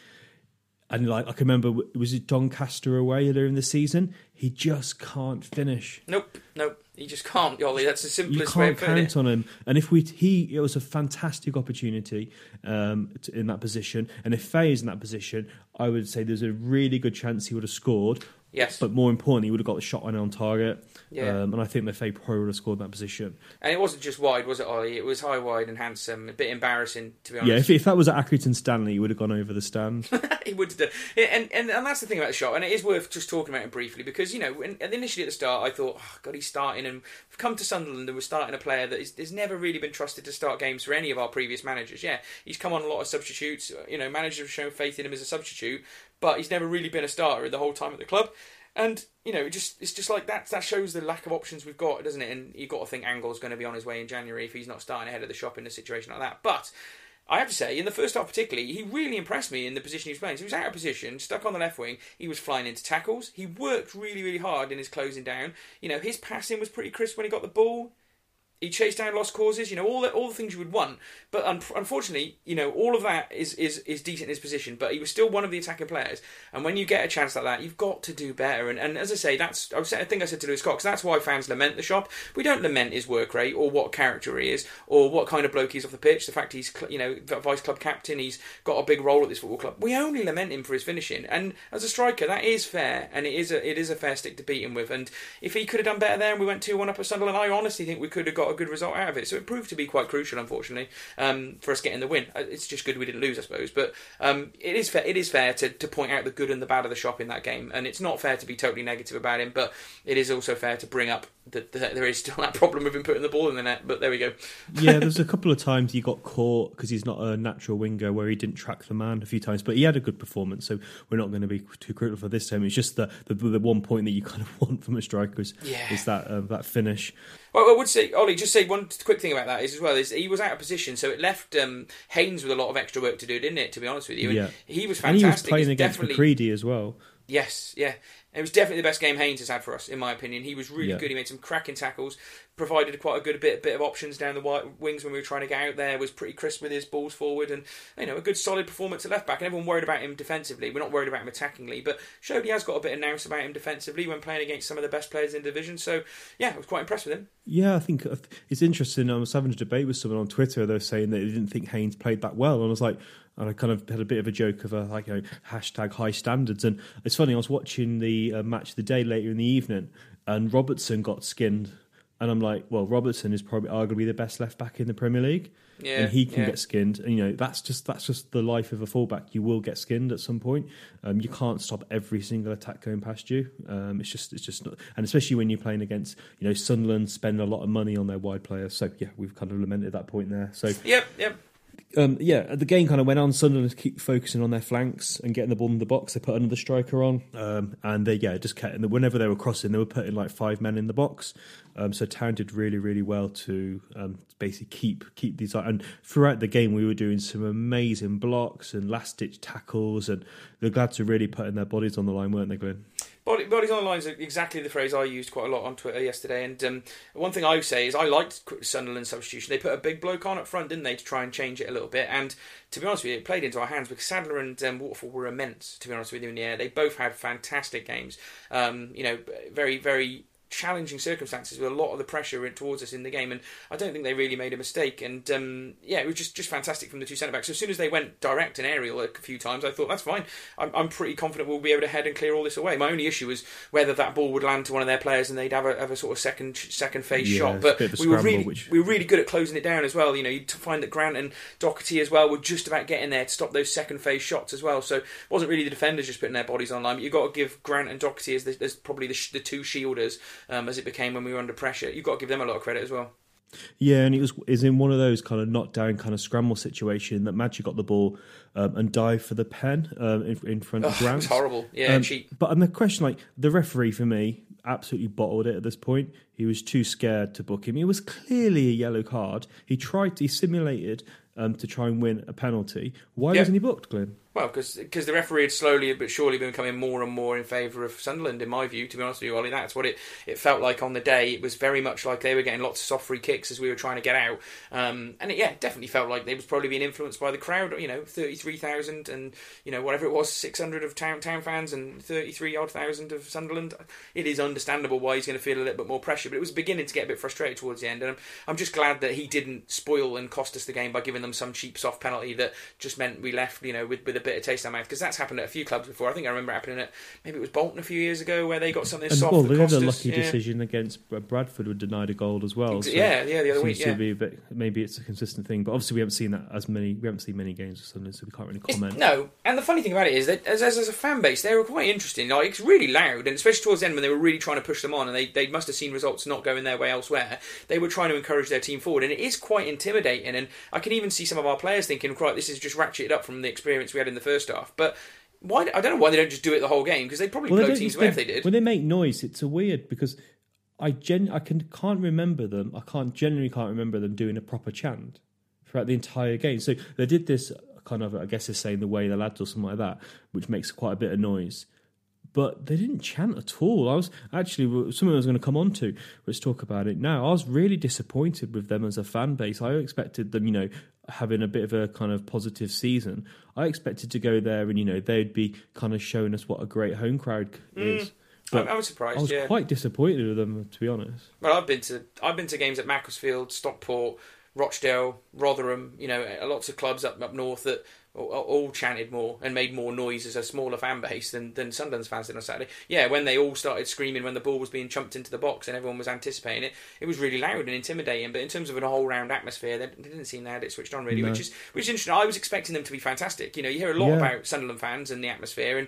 And like I can remember, was it Doncaster away earlier in the season? He just can't finish. Nope, nope. He just can't, Ollie. That's the simplest way You can't count it. on him. And if we, he, it was a fantastic opportunity um, to, in that position. And if Faye is in that position, I would say there's a really good chance he would have scored. Yes. But more importantly, he would have got the shot on on target. Yeah. Um, and I think Faye probably would have scored in that position. And it wasn't just wide, was it, Ollie? It was high, wide, and handsome. A bit embarrassing, to be honest. Yeah, if, if that was at Accrington Stanley, he would have gone over the stand. *laughs* he would have done. And, and and that's the thing about the shot, and it is worth just talking about it briefly because you know, initially at the start, I thought, oh, God, he's starting, and we've come to Sunderland and we're starting a player that is, has never really been trusted to start games for any of our previous managers. Yeah, he's come on a lot of substitutes. You know, managers have shown faith in him as a substitute, but he's never really been a starter the whole time at the club. And you know, it just it's just like that. That shows the lack of options we've got, doesn't it? And you have got to think Angle's going to be on his way in January if he's not starting ahead of the shop in a situation like that. But I have to say, in the first half particularly, he really impressed me in the position he was playing. So he was out of position, stuck on the left wing. He was flying into tackles. He worked really, really hard in his closing down. You know, his passing was pretty crisp when he got the ball. He chased down lost causes, you know, all the all the things you would want. But un- unfortunately, you know, all of that is, is is decent in his position. But he was still one of the attacking players. And when you get a chance like that, you've got to do better. And, and as I say, that's I, was, I think I said to Lewis Cox, that's why fans lament the shop. We don't lament his work rate or what character he is or what kind of bloke he's off the pitch. The fact he's you know vice club captain, he's got a big role at this football club. We only lament him for his finishing. And as a striker, that is fair, and it is a it is a fair stick to beat him with. And if he could have done better there, and we went two one up at Sunderland, I honestly think we could have got a good result out of it. So it proved to be quite crucial, unfortunately, um, for us getting the win. Uh, It's just good we didn't lose, I suppose. But um, it is fair. It is fair to, to point out the good and the bad of the shop in that game, and it's not fair to be totally negative about him. But it is also fair to bring up that, that there is still *laughs* that problem with him putting the ball in the net. But there we go. yeah, *laughs* there's a couple of times he got caught because he's not a natural winger where he didn't track the man a few times, but he had a good performance, so we're not going to be too critical for this time. It's just the the, the one point that you kind of *laughs* want from a striker is, Yeah. is that uh, that finish. Well, I would say, Ollie, just say one quick thing about that is as well is he was out of position, so it left um, Haynes with a lot of extra work to do, didn't it? To be honest with you, and Yeah. he was And fantastic. he was playing He's against definitely McGeady as well. Yes, yeah. It was definitely the best game Haynes has had for us, in my opinion. He was really Yeah. good. He made some cracking tackles, provided quite a good bit bit of options down the wi- wings when we were trying to get out there. Was pretty crisp with his balls forward, and you know a good solid performance at left back. And everyone worried about him defensively. We're not worried about him attackingly, but showed he has got a bit of nous about him defensively when playing against some of the best players in the division. So yeah, I was quite impressed with him. Yeah, I think uh, it's interesting. I was having a debate with someone on Twitter. They were saying that they didn't think Haynes played that well, and I was like, and I kind of had a bit of a joke of a like you know, hashtag high standards. And it's funny, I was watching the uh, match of the day later in the evening, and Robertson got skinned, and I'm like, well, Robertson is probably arguably the best left back in the Premier League, Yeah, and he can yeah. get skinned. And you know, that's just that's just the life of a fullback. You will get skinned at some point. Um, you can't stop every single attack going past you. Um, it's just it's just not, and especially when you're playing against you know Sunderland spend a lot of money on their wide players. So yeah, we've kind of lamented that point there. So Yep, yep. Um, yeah, the game kind of went on. Sunderland keep focusing on their flanks and getting the ball in the box. They put another striker on, um, and they yeah just kept. And whenever they were crossing, they were putting like five men in the box. Um, so Town did really really well to um, basically keep keep these. And throughout the game, we were doing some amazing blocks and last ditch tackles, and the lads were really putting their bodies on the line, weren't they, Glenn? Body, bodies on the line is exactly the phrase I used quite a lot on Twitter yesterday. And um, one thing I say is I liked Sunderland's substitution. They put a big bloke on up front, didn't they, to try and change it a little bit. And to be honest with you, it played into our hands because Sadler and um, Waterfall were immense. To be honest with you, in the air, they both had fantastic games. Um, you know, very very challenging circumstances with a lot of the pressure towards us in the game, and I don't think they really made a mistake. And um, yeah, it was just just fantastic from the two centre backs. So as soon as they went direct and aerial a few times, I thought that's fine. I'm, I'm pretty confident we'll be able to head and clear all this away. My only issue was whether that ball would land to one of their players and they'd have a, have a sort of second second phase Yeah, shot. But we were really which- we were really good at closing it down as well. You know, you find that Grant and Docherty as well were just about getting there to stop those second phase shots as well. So it wasn't really the defenders just putting their bodies online. But you've got to give Grant and Docherty as, the, as probably the, sh- the two shielders um, as it became when we were under pressure. You've got to give them a lot of credit as well. Yeah, and it was is in one of those kind of knock down kind of scramble situation that Magic got the ball um, and dived for the pen um, in, in front of Oh, it Grant. was horrible. Yeah, Um, cheap. But and the question, like the referee for me, absolutely bottled it at this point. He was too scared to book him. It was clearly a yellow card. He tried, he simulated um, to try and win a penalty. Why Yeah. wasn't he booked, Glenn? Well, because the referee had slowly but surely been becoming more and more in favour of Sunderland, in my view. To be honest with you, Ollie, that's what it, it felt like on the day. It was very much like they were getting lots of soft free kicks as we were trying to get out, um, and it, yeah, definitely felt like they was probably being influenced by the crowd. You know, thirty three thousand and you know whatever it was, six hundred of town town fans and thirty three odd thousand of Sunderland. It is understandable why he's going to feel a little bit more pressure, but it was beginning to get a bit frustrated towards the end, and I'm, I'm just glad that he didn't spoil and cost us the game by giving them some cheap soft penalty that just meant we left, you know, with, with a bit of taste in our mouth because that's happened at a few clubs before. I think I remember it happening at maybe it was Bolton a few years ago where they got something And soft well, they had a lucky yeah. decision against Bradford, who denied a goal as well. So yeah, yeah, the other week, yeah. bit. Maybe it's a consistent thing, but obviously we haven't seen that as many. We haven't seen many games of Sunderland, so we can't really It's- comment. no, and the funny thing about it is that as, as, as a fan base, they were quite interesting. Like it's really loud, and especially towards the end when they were really trying to push them on, and they, they must have seen results not going their way elsewhere. They were trying to encourage their team forward, and it is quite intimidating. And I can even see some of our players thinking, "Right, this is just ratcheted up from the experience we had in the first half." But why? I don't know why they don't just do it the whole game because they'd probably Well, they blow teams away if they did. When they make noise, it's a weird because I gen I can can't remember them. I can't generally can't remember them doing a proper chant throughout the entire game. So they did this kind of I guess they're saying the way the lads or something like that, which makes quite a bit of noise. But they didn't chant at all. I was actually something I was going to come on to. Let's talk about it now. I was really disappointed with them as a fan base. I expected them, you know, having a bit of a kind of positive season. I expected to go there and you know they'd be kind of showing us what a great home crowd mm. is. But I, was surprised. I was yeah. quite disappointed with them, to be honest. Well, I've been to I've been to games at Macclesfield, Stockport, Rochdale, Rotherham. You know, lots of clubs up up north that all, chanted more and made more noise as a smaller fan base than than Sunderland's fans did on Saturday. Yeah, when they all started screaming when the ball was being chumped into the box and everyone was anticipating it, it was really loud and intimidating. But in terms of an all round atmosphere, they, they didn't seem they had it switched on really, No. which is which is interesting. I was expecting them to be fantastic. You know, you hear a lot Yeah. about Sunderland fans and the atmosphere and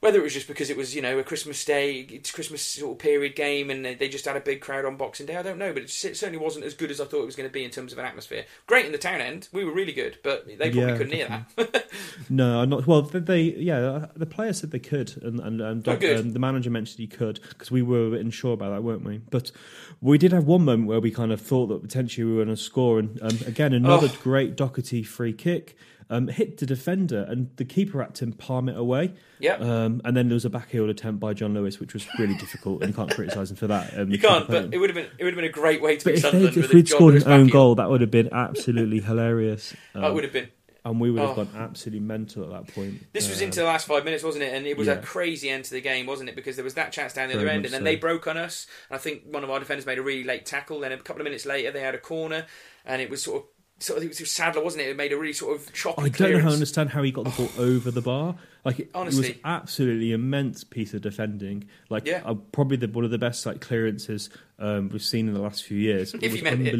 whether it was just because it was you know a Christmas day, it's Christmas sort of period game, and they- just had a big crowd on Boxing Day. I don't know, but it certainly wasn't as good as I thought it was going to be in terms of an atmosphere. Great in the town end, we were really good, but they probably Yeah, couldn't hear that. No, I'm not. Well, they, yeah, the player said they could, and and, and Oh, um, the manager mentioned he could because we were unsure about that, weren't we? But we did have one moment where we kind of thought that potentially we were going to score, and um, again another Oh. great Docherty free kick. Um, hit the defender and the keeper had to palm it away. Yeah. Um, and then there was a backheel attempt by John Lewis, which was really difficult, and you can't criticise him for that. Um, you can't, but it would have been it would have been a great way to But if, they, Sunderland if with we'd John scored Lewis an own goal, that would have been absolutely hilarious. Um, That would have been. and we would have Oh. gone absolutely mental at that point. This was Um, into the last five minutes, wasn't it? And it was a crazy end to the game, wasn't it? Because there was that chance down the Very other end, and then so. they broke on us. And I think one of our defenders made a really late tackle. Then a couple of minutes later, they had a corner, and it was sort of. Sort of, it was Sadler, wasn't it? It made a really sort of choppy I don't know how I understand how he got the ball *sighs* over the bar. Like it, it was absolutely immense piece of defending. Like Yeah. uh, probably the, one of the best like clearances um, we've seen in the last few years. *laughs* It was meant it.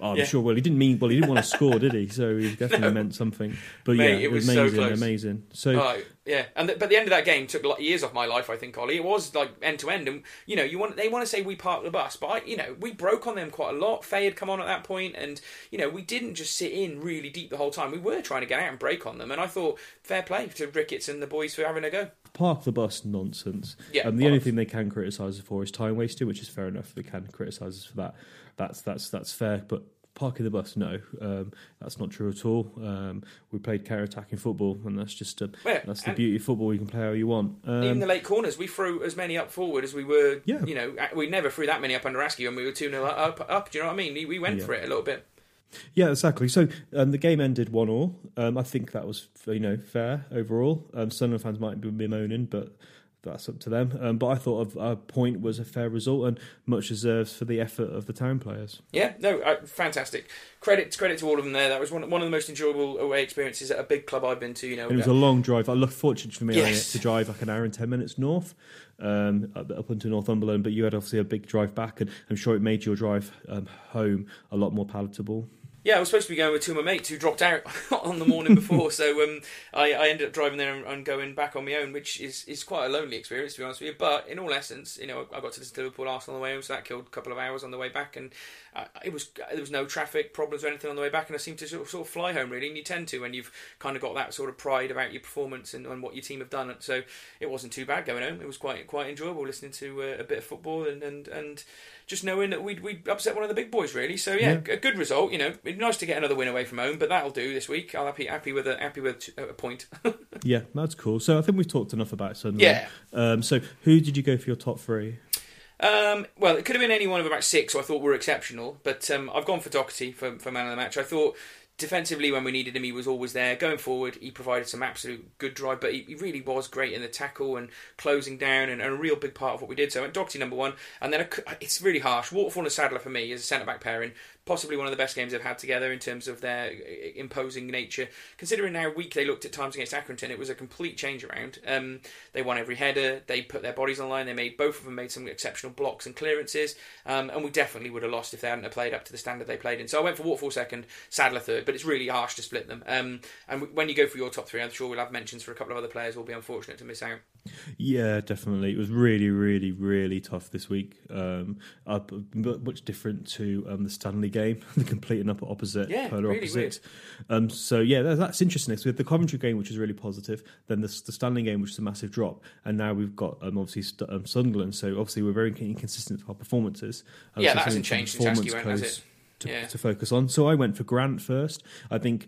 Oh, I'm Yeah. sure. Well, he didn't mean. Well, he didn't want to score, did he? So he *laughs* definitely No. meant something. But Mate, yeah, it was so amazing, close. amazing. So Oh, yeah, and th- but the end of that game took like years off my life. I think, Ollie. It was like end to end, and you know, you want they want to say we parked the bus, but I, you know, we broke on them quite a lot. Faye had come on at that point, and you know, we didn't just sit in really deep the whole time. We were trying to get out and break on them, and I thought fair play to Ricketts and the boys for having a go. park the bus nonsense. Yeah, um, the only thing they can criticise us for is time wasting, which is fair enough. They can criticise us for that. That's that's that's fair. But parking the bus, no, um, that's not true at all. Um, we played counter attacking football, and that's just a, Yeah, that's the beauty of football. You can play how you want. Um, Even the late corners, we threw as many up forward as we were. Yeah. You know, we never threw that many up under Askey, and we were two 0 up. Up. Do you know what I mean? We, we went Yeah. for it a little bit. Yeah, exactly. So um, the game ended one all. Um, I think that was you know fair overall. Um, Sunderland fans might be bemoaning, but that's up to them. Um, but I thought a, a point was a fair result and much deserves for the effort of the town players. Yeah, no, uh, fantastic. Credit credit to all of them there. That was one one of the most enjoyable away experiences at a big club I've been to. You know, And it was a long drive. I look fortunate for me Yes. to drive like an hour and ten minutes north, um, up, up into Northumberland. But you had obviously a big drive back, and I'm sure it made your drive um, home a lot more palatable. Yeah, I was supposed to be going with two of my mates who dropped out *laughs* on the morning before, so um, I, I ended up driving there and, and going back on my own, which is, is quite a lonely experience to be honest with you. But in all essence, you know, I got to listen to Liverpool Arsenal on the way home, so that killed a couple of hours on the way back, and uh, it was there was no traffic problems or anything on the way back, and I seemed to sort of, sort of fly home really, and you tend to when you've kind of got that sort of pride about your performance and, and what your team have done. So it wasn't too bad going home. It was quite quite enjoyable listening to uh, a bit of football and and and just knowing that we'd, we'd upset one of the big boys, really. So yeah, Yeah. a good result. You know, It'd be nice to get another win away from home, but that'll do this week. I'm happy happy with a happy with a point. *laughs* Yeah, that's cool. So I think we've talked enough about Sunderland. Yeah. Um, so who did you go for your top three? Um, well, it could have been any one of about six, who I thought were exceptional, but um, I've gone for Docherty for, for man of the match. I thought defensively, when we needed him, he was always there. Going forward, he provided some absolute good drive, but he, he really was great in the tackle and closing down, and, and a real big part of what we did. So I went Docherty number one, and then cou- it's really harsh. Waterfall and Sadler for me is a centre back pairing. Possibly one of the best games they've had together in terms of their imposing nature. Considering how weak they looked at times against Accrington, it was a complete change around. Um, they won every header. They put their bodies on line. They made both of them made some exceptional blocks and clearances. Um, and we definitely would have lost if they hadn't played up to the standard they played in. So I went for Waterfall second, Sadler third. But it's really harsh to split them. Um, and when you go for your top three, I'm sure we'll have mentions for a couple of other players. We'll be unfortunate to miss out. Yeah, definitely. It was really, really, really tough this week. Um, much different to um, the Stanley game, *laughs* the complete and upper opposite, Yeah, polar really opposite. Um, so yeah, that, that's interesting. So we had the Coventry game, which was really positive. Then the, the Stanley game, which was a massive drop, and now we've got um, obviously St- um, Sunderland. So obviously we're very inconsistent with our performances. Um, Yeah, so that hasn't changed since Askey went, has it? To, Yeah. to focus on. So I went for Grant first. I think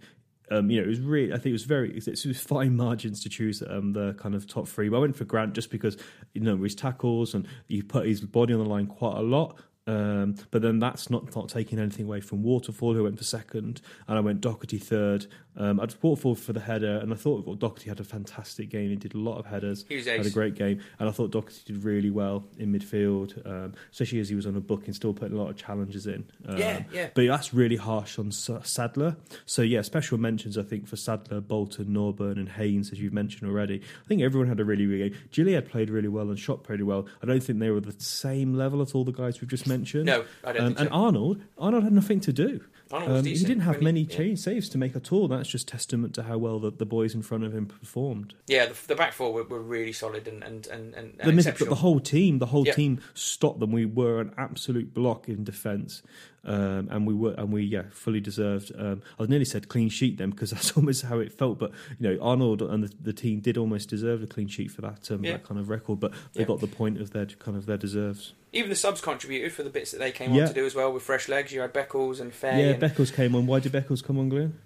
um, you know, it was really. I think it was very. It was fine margins to choose um, the kind of top three. But I went for Grant just because you know his tackles and he put his body on the line quite a lot. Um, but then that's not not taking anything away from Waterfall, who went for second, and I went Docherty third. Um, I just Waterfall for the header, and I thought well, Docherty had a fantastic game. He did a lot of headers, He was had a great game, and I thought Docherty did really well in midfield, um, especially as he was on a book and still putting a lot of challenges in. Um, Yeah, yeah. But that's really harsh on Sadler. So yeah, special mentions I think for Sadler, Bolton, Norburn, and Haynes, as you've mentioned already. I think everyone had a really really game. Gilliead played really well and shot pretty well. I don't think they were the same level as all the guys we've just mentioned. No, I don't Um, and so. Arnold, Arnold had nothing to do. Um, he didn't have many yeah. change saves to make at all. That's just testament to how well the, the boys in front of him performed. Yeah, the, the back four were, were really solid and and and, and, the, mid- the whole team, the whole Yeah. team stopped them. We were an absolute block in defence, um, and we were, and we yeah, fully deserved. Um, I nearly said clean sheet then because *laughs* that's almost how it felt. But you know, Arnold and the, the team did almost deserve a clean sheet for that um, Yeah. that kind of record. But they Yeah. got the point of their kind of their deserves. Even the subs contributed for the bits that they came on to do as well with fresh legs. You had Beckles and Faye. Beckles came on. Why did Beckles come on, Glenn?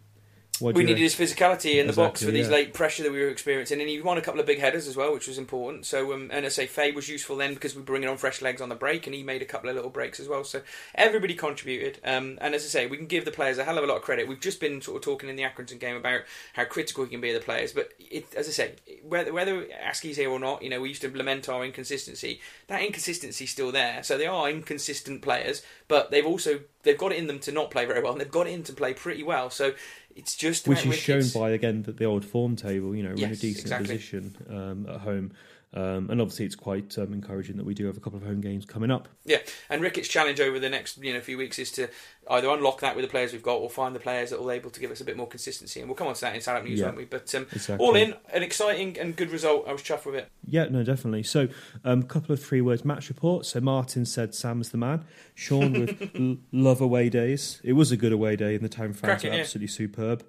Do we needed his physicality in the box Exactly, for these late pressure that we were experiencing, and he won a couple of big headers as well, which was important. So, um, and as I say Faye was useful then because we were bringing on fresh legs on the break, and he made a couple of little breaks as well. So everybody contributed, um, and as I say, we can give the players a hell of a lot of credit. We've just been sort of talking in the Accrington game about how critical he can be of the players, but it, as I say, whether whether Askey's here or not, you know, we used to lament our inconsistency. That inconsistency's still there, so they are inconsistent players, but they've also they've got it in them to not play very well, and they've got it in to play pretty well. So. It's just which is shown by again the, the old form table. You know, we're in a decent exactly. position um, at home, um, and obviously it's quite um, encouraging that we do have a couple of home games coming up. Yeah, and Ricketts' challenge over the next you know few weeks is to either unlock that with the players we've got, or find the players that will able to give us a bit more consistency. And we'll come on to that in Salop News, Yeah. won't we? But um, Exactly. all in, an exciting and good result. I was chuffed with it. Yeah, no, definitely. So, a um, couple of three words match report. So, Martin said Sam's the man. Sean with *laughs* l- love away days. It was a good away day, and the town fans Cracking, are yeah. absolutely superb.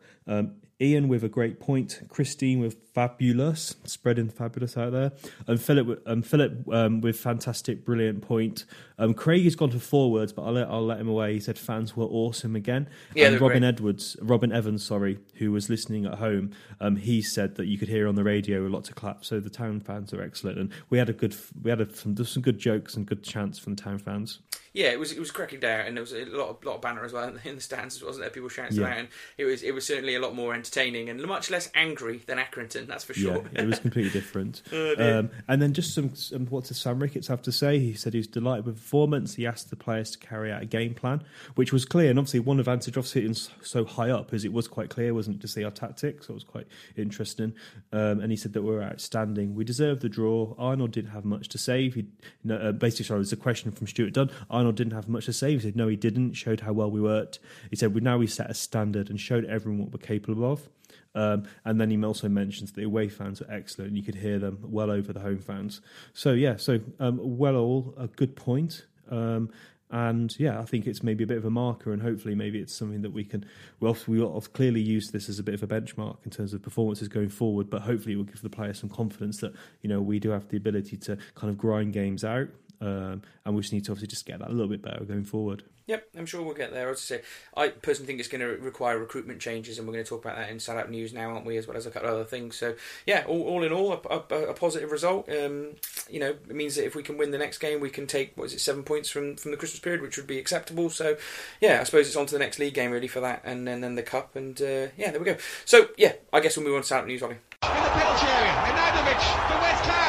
Ian with a great point. Christine with fabulous, spreading fabulous out there. And Philip, um, Philip um, with fantastic, brilliant point. Um, Craig has gone for four words, but I'll let, I'll let him away. He said fans were awesome again. Yeah, and Robin great. Edwards, Robin Evans, sorry, who was listening at home, um, he said that you could hear on the radio lots of claps. So the town fans are excellent, and we had a good, we had a, some, some good jokes and good chants from the town fans. Yeah, it was it was cracking day, and there was a lot of lot of banner as well *laughs* in the, stands, wasn't there? People shouting Yeah. about, and it was it was certainly a lot more entertaining and much less angry than Accrington. That's for sure. Yeah, it was completely different. *laughs* Oh, um, and then just some, some what does Sam Ricketts have to say? He said he was delighted with performance. He asked the players to carry out a game plan, which was clear. And obviously, one advantage of sitting so high up is it was quite clear, wasn't it, to see our tactics. So it was quite interesting. Um, and he said that we were outstanding. We deserved the draw. Arnold didn't have much to save. He, no, uh, basically, sorry, it was a question from Stuart Dunn. Arnold didn't have much to say. He said no, he didn't. Showed how well we worked. He said we now we set a standard and showed everyone what we're capable of. Um, and then he also mentions the away fans were excellent. And you could hear them well over the home fans. So yeah, so um, well all a good point. Um, and yeah, I think it's maybe a bit of a marker, and hopefully, maybe it's something that we can. Well, we have clearly used this as a bit of a benchmark in terms of performances going forward, but hopefully, it will give the players some confidence that you know we do have the ability to kind of grind games out, um, and we just need to obviously just get that a little bit better going forward. Yep, I'm sure we'll get there. As I say, I personally think it's going to require recruitment changes, and we're going to talk about that in Salop News now, aren't we? As well as a couple of other things. So, yeah, all, all in all, a, a, a positive result. Um, you know, it means that if we can win the next game, we can take what is it, seven points from, from the Christmas period, which would be acceptable. So, yeah, I suppose it's on to the next league game really for that, and, and then the cup, and uh, yeah, there we go. So, yeah, I guess we'll move on to Salop News, Ollie. In the penalty area, Minadovic for West Ham.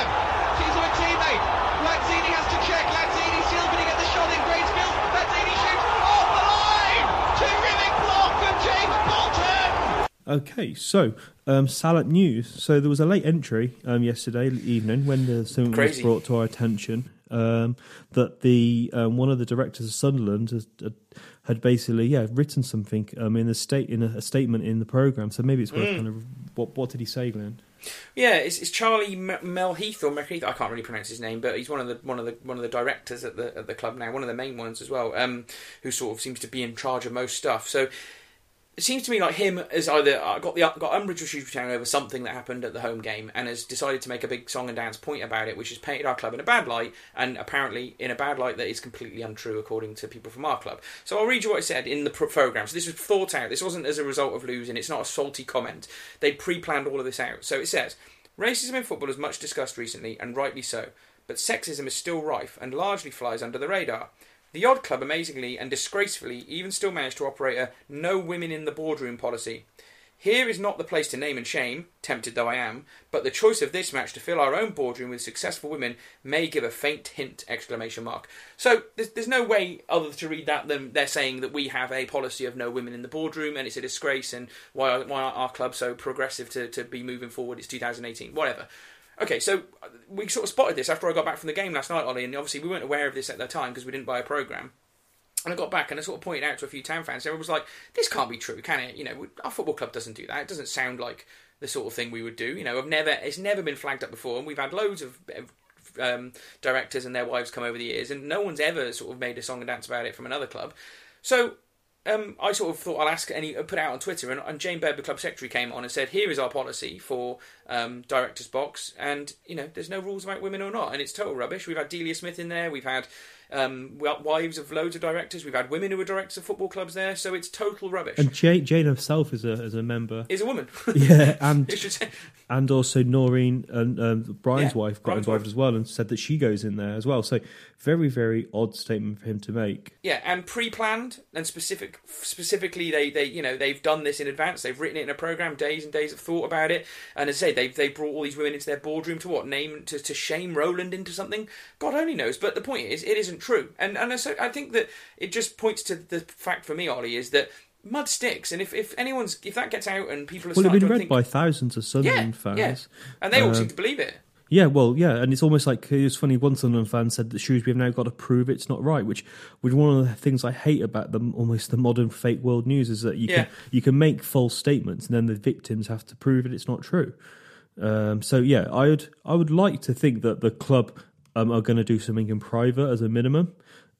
Okay, so um, Salop News. So there was a late entry um, yesterday evening when the something was brought to our attention um, that the um, one of the directors of Sunderland has, uh, had basically yeah written something um, in a state in a, a statement in the program. So maybe it's worth Mm. kind of what what did he say, Glenn? Yeah, it's, it's Charlie M- Melheath or Melheath. I can't really pronounce his name, but he's one of the one of the one of the directors at the at the club now, one of the main ones as well. Um, who sort of seems to be in charge of most stuff. So it seems to me like him has either uh, got the got umbrage with Shrewsbury over something that happened at the home game and has decided to make a big song and dance point about it, which has painted our club in a bad light and apparently in a bad light that is completely untrue according to people from our club. So I'll read you what it said in the program. So this was thought out. This wasn't as a result of losing. It's not a salty comment. They pre-planned all of this out. So it says. Racism in football is much discussed recently, and rightly so, but sexism is still rife and largely flies under the radar. The odd club, amazingly and disgracefully, even still managed to operate a no women in the boardroom policy. Here is not the place to name and shame, tempted though I am, but the choice of this match to fill our own boardroom with successful women may give a faint hint! Exclamation mark. So there's, there's no way other to read that than they're saying that we have a policy of no women in the boardroom and it's a disgrace and why why aren't our club so progressive to, to be moving forward? It's 2018, whatever. Okay, so uh, we sort of spotted this after I got back from the game last night, Ollie, and obviously we weren't aware of this at the time because we didn't buy a program. And I got back and I sort of pointed out to a few town fans. Everyone was like, "This can't be true, can it? You know, our football club doesn't do that. It doesn't sound like the sort of thing we would do. You know, I've never, it's never been flagged up before, and we've had loads of." of um, directors and their wives come over the years, and no one's ever sort of made a song and dance about it from another club. So um, I sort of thought I'll ask any put it out on Twitter, and, and Jane Baird, the club secretary, came on and said, "Here is our policy for um, directors' box, and you know, there's no rules about women or not, and it's total rubbish. We've had Delia Smith in there, we've had um, wives of loads of directors, we've had women who are directors of football clubs there, so it's total rubbish. And Jane, Jane herself is a is a member. is a woman. Yeah, *laughs* and You should say- and also Noreen and um, Brian's Yeah, wife got Brian's involved wife. as well and said that she goes in there as well. So very very odd statement for him to make. Yeah, and pre-planned and specific. Specifically, they, they you know they've done this in advance. They've written it in a program, days and days of thought about it. And as I say, they've they brought all these women into their boardroom to what name to, to shame Roland into something. God only knows. But the point is, it isn't true. And and so I think that it just points to the fact for me, Ollie, is that mud sticks. And if, if anyone's if that gets out and people are Well, it's been read think, by thousands of yeah, Sunderland fans. yeah, and they all Uh, seem to believe it. Yeah, well, yeah, and it's almost like it was funny. One Sunderland fan said that Shrewsbury have now got to prove it's not right, which, which one of the things I hate about them, almost the modern fake world news, is that you Yeah. can you can make false statements and then the victims have to prove that it's not true. Um, so yeah, I would I would like to think that the club um, are going to do something in private as a minimum.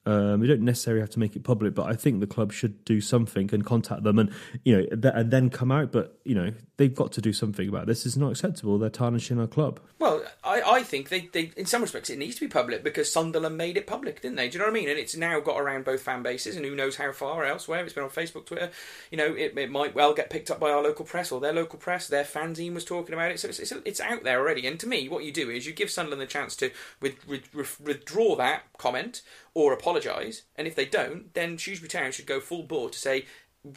Um, we don't necessarily have to make it public, but I think the club should do something and contact them, and you know, th- and then come out. But you know, they've got to do something about this. It's not acceptable. They're tarnishing our club. Well, I, I think they, they, in some respects, it needs to be public because Sunderland made it public, didn't they? Do you know what I mean? And it's now got around both fan bases, and who knows how far elsewhere. It's been on Facebook, Twitter. You know, it, it might well get picked up by our local press or their local press. Their fanzine was talking about it, so it's, it's, it's out there already. And to me, what you do is you give Sunderland the chance to with, with, with, withdraw that comment or apologise. And if they don't, then Shrewsbury Town should go full bore to say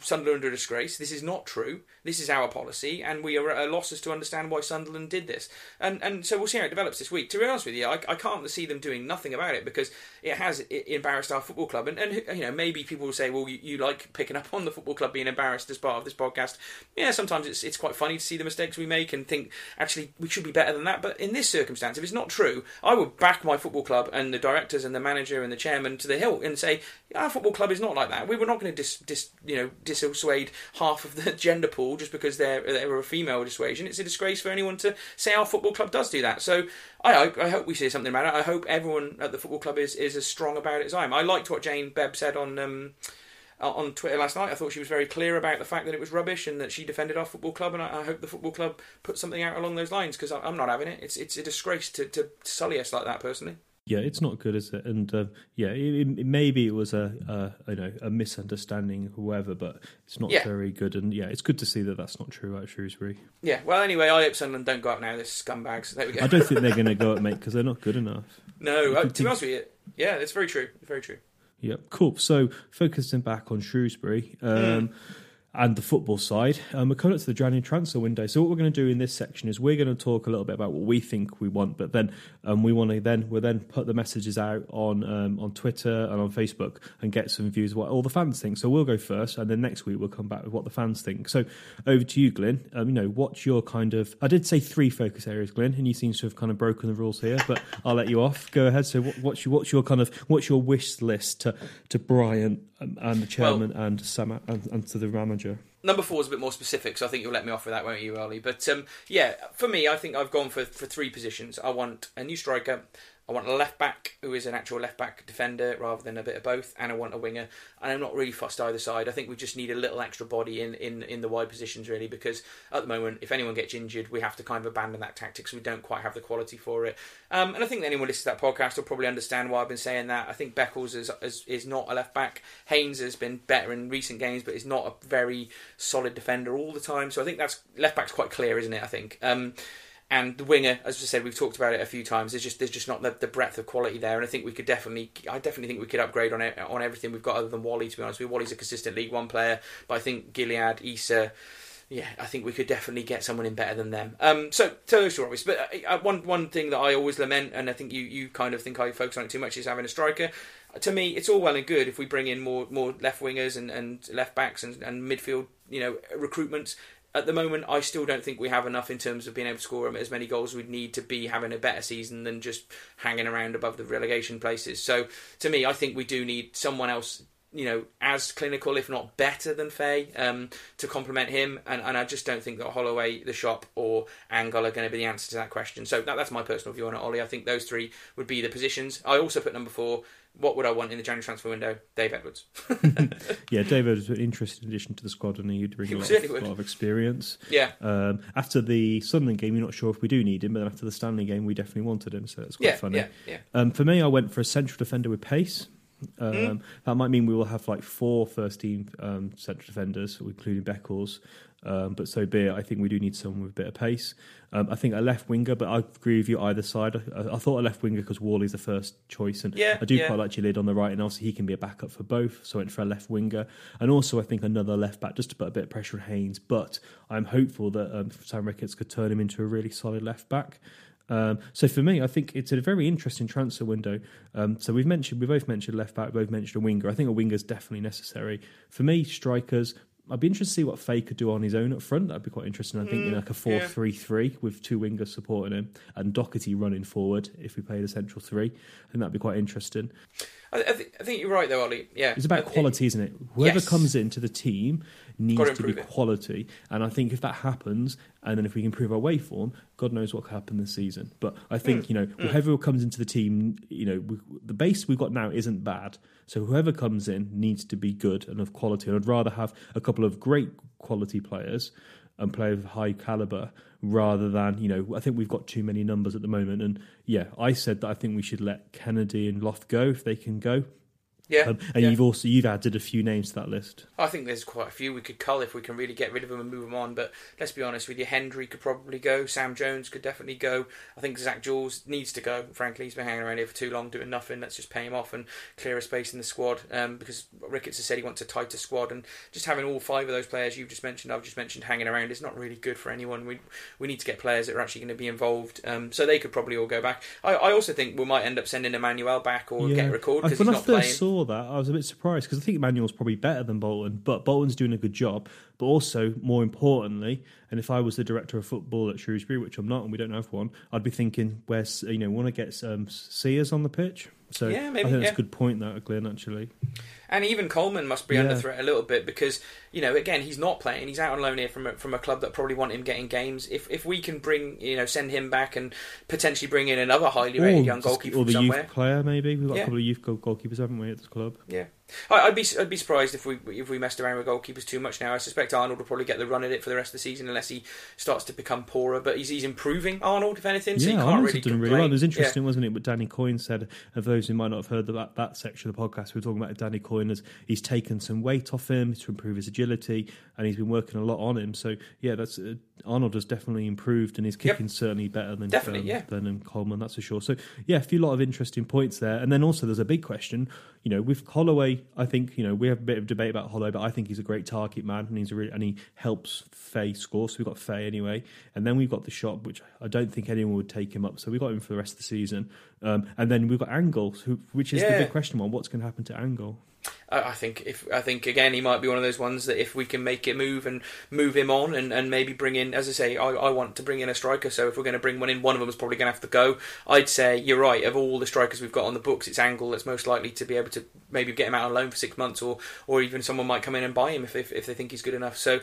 Sunderland are a disgrace. This is not true. This is our policy, and we are at a loss as to understand why Sunderland did this. And and so we'll see how it develops this week. To be honest with you, I, I can't see them doing nothing about it because it has embarrassed our football club. And, and you know maybe people will say, well, you, you like picking up on the football club being embarrassed as part of this podcast. Yeah, sometimes it's it's quite funny to see the mistakes we make and think actually we should be better than that. But in this circumstance, if it's not true, I would back my football club and the directors and the manager and the chairman to the hill and say our football club is not like that. We were not going to dis, dis you know dissuade half of the *laughs* gender pool just because they're they're a female dissuasion. It's a disgrace for anyone to say our football club does do that. So I hope I hope we see something about it. I hope everyone at the football club is, is as strong about it as I am. I liked what Jane Bebb said on. Um, on Twitter last night, I thought she was very clear about the fact that it was rubbish and that she defended our football club, and I, I hope the football club put something out along those lines because I'm not having it. It's it's a disgrace to, to sully us like that personally. Yeah, it's not good, is it? And uh, yeah, it, it, maybe it was a, a you know a misunderstanding, whoever, but it's not Yeah. very good. And yeah, it's good to see that that's not true at Shrewsbury. Yeah. Well, anyway, I hope Sunderland don't go up now. This scumbags. There we go. I don't think they're going to go up, mate, because they're not good enough. *laughs* no, uh, to be honest with you, yeah, it's very true. Very true. Yep, cool. So focusing back on Shrewsbury um, and the football side, um, we're coming up to the January transfer window. So what we're going to do in this section is we're going to talk a little bit about what we think we want, but then um, we want to then we'll then put the messages out on um, on Twitter and on Facebook and get some views of what all the fans think. So we'll go first, and then next week we'll come back with what the fans think. So over to you, Glenn. Um, you know, what's your kind of? I did say three focus areas, Glenn, and you seem to have kind of broken the rules here, but I'll let you off. Go ahead. So what, what's your what's your kind of what's your wish list to to Brian and the chairman and Sam and, and to the manager? Number four is a bit more specific, so I think you'll let me off with that, won't you, Ollie? But um, yeah, for me, I think I've gone for, for three positions. I want a new striker, I want a left back who is an actual left back defender rather than a bit of both, and I want a winger. And I'm not really fussed either side. I think we just need a little extra body in, in, in the wide positions, really, because at the moment, if anyone gets injured, we have to kind of abandon that tactic, so we don't quite have the quality for it. Um, and I think anyone listening to that podcast will probably understand why I've been saying that. I think Beckles is, is, is not a left back. Haynes has been better in recent games, but is not a very solid defender all the time. So I think that's left back's quite clear, isn't it? I think. Um, and the winger, as I said, we've talked about it a few times. There's just there's just not the, the breadth of quality there, and I think we could definitely, I definitely think we could upgrade on it, on everything we've got other than Whalley. To be honest, with. Whalley's a consistent League One player, but I think Gilliead, Issa, yeah, I think we could definitely get someone in better than them. Um, so, are obvious. But uh, one one thing that I always lament, and I think you you kind of think I focus on it too much, is having a striker. To me, it's all well and good if we bring in more more left wingers and, and left backs and, and midfield, you know, recruitments. At the moment, I still don't think we have enough in terms of being able to score as many goals we'd need to be having a better season than just hanging around above the relegation places. So, to me, I think we do need someone else you know, as clinical, if not better than Faye, um, to complement him. And, and I just don't think that Holloway, the shop, or Angle are going to be the answer to that question. So that, that's my personal view on it, Ollie. I think those three would be the positions. I also put number four. What would I want in the January transfer window? Dave Edwards. *laughs* *laughs* Yeah, David was an interesting addition to the squad, and he'd bring He a lot, of, lot of experience. yeah. Um, after the Sunderland game, you're not sure if we do need him, but after the Stanley game, we definitely wanted him, so it's quite Yeah, funny. yeah, yeah. Um, for me, I went for a central defender with pace. Um, Hmm. That might mean we will have like four first team um, central defenders, including Beckles. Um, but so be it. I think we do need someone with a bit of pace. Um, I think a left winger, but I agree with you either side. I, I thought a left winger because Whalley's the first choice, and Yeah, I do yeah. quite like Gilliead on the right, and obviously he can be a backup for both. So I went for a left winger, and also I think another left back just to put a bit of pressure on Haynes. But I'm hopeful that um, Sam Ricketts could turn him into a really solid left back. Um, so for me, I think it's a very interesting transfer window. Um, so we've mentioned, we both mentioned left back, we both mentioned a winger. I think a winger is definitely necessary. For me, strikers. I'd be interested to see what Faye could do on his own up front. That'd be quite interesting. I think in like a yeah. 4 3 3 with two wingers supporting him and Docherty running forward if we play the central three. I think that'd be quite interesting. I, I, th- I think you're right, though, Ollie. Yeah. It's about quality, isn't it? Whoever Yes. comes into the team needs to be improve it. quality, and I think if that happens, and then if we can improve our waveform, God knows what could happen this season. But I think you know, whoever comes into the team, you know, we, the base we've got now isn't bad. So whoever comes in needs to be good and of quality. And I'd rather have a couple of great quality players and play of high caliber rather than you know I think we've got too many numbers at the moment. And yeah I said that I think we should let Kennedy and Loth go if they can go Yeah, Um, and yeah. you've also you've added a few names to that list. I think there's quite a few we could cull if we can really get rid of them and move them on. But let's be honest with you, Hendry could probably go. Sam Jones could definitely go. I think Zach Jules needs to go. Frankly, he's been hanging around here for too long doing nothing. Let's just pay him off and clear a space in the squad. Um, because Ricketts has said he wants a tighter squad, and just having all five of those players you've just mentioned, I've just mentioned, hanging around is not really good for anyone. We we need to get players that are actually going to be involved. Um, so they could probably all go back. I, I also think we might end up sending Emmanuel back or get a record because he's not playing. saw that, I was a bit surprised because I think Emmanuel's probably better than Bolton, but Bolton's doing a good job. But also, more importantly, and if I was the director of football at Shrewsbury, which I'm not, and we don't have one, I'd be thinking, where's you know, want to get um, Sears on the pitch. So Yeah, maybe, I think that's yeah. a good point, that Glenn. Actually, And even Coleman must be under threat a little bit because you know again he's not playing. He's out on loan here from a, from a club that probably want him getting games. If if we can bring you know send him back and potentially bring in another highly rated young goalkeeper or from the somewhere, youth player, maybe we've got Yeah. a couple of youth goal- goalkeepers, haven't we, at this club? yeah, I, I'd be I'd be surprised if we if we messed around with goalkeepers too much now. I suspect Arnold will probably get the run at it for the rest of the season unless he starts to become poorer. But he's he's improving Arnold if anything. So yeah, can't Arnold's really done really well. It was Yeah. interesting, wasn't it? What Danny Coyne said. Of those who might not have heard that that section of the podcast, we were talking about Danny Coyne as he's taken some weight off him to improve his agility, and he's been working a lot on him. So yeah, that's uh, Arnold has definitely improved, and his Yep. kicking certainly better than Definitely, um, yeah. than um, Coleman. That's for sure. So yeah, a few lot of interesting points there, and then also there's a big question. You know, with Holloway, I think you know we have a bit of debate about Holloway, but I think he's a great target man, and he's a really, and he helps Faye score. So we've got Faye anyway, and then we've got the shot, which I don't think anyone would take him up. So we got him for the rest of the season, um, and then we've got Angle, who, which is the big question one: what's going to happen to Angle? I think if I think again he might be one of those ones that if we can make it move and move him on and, and maybe bring in as I say I, I want to bring in a striker. So if we're going to bring one in one of them is probably going to have to go. I'd say you're right. Of all the strikers we've got on the books it's Angle that's most likely to be able to maybe get him out on loan for six months or or even someone might come in and buy him if if, if they think he's good enough. So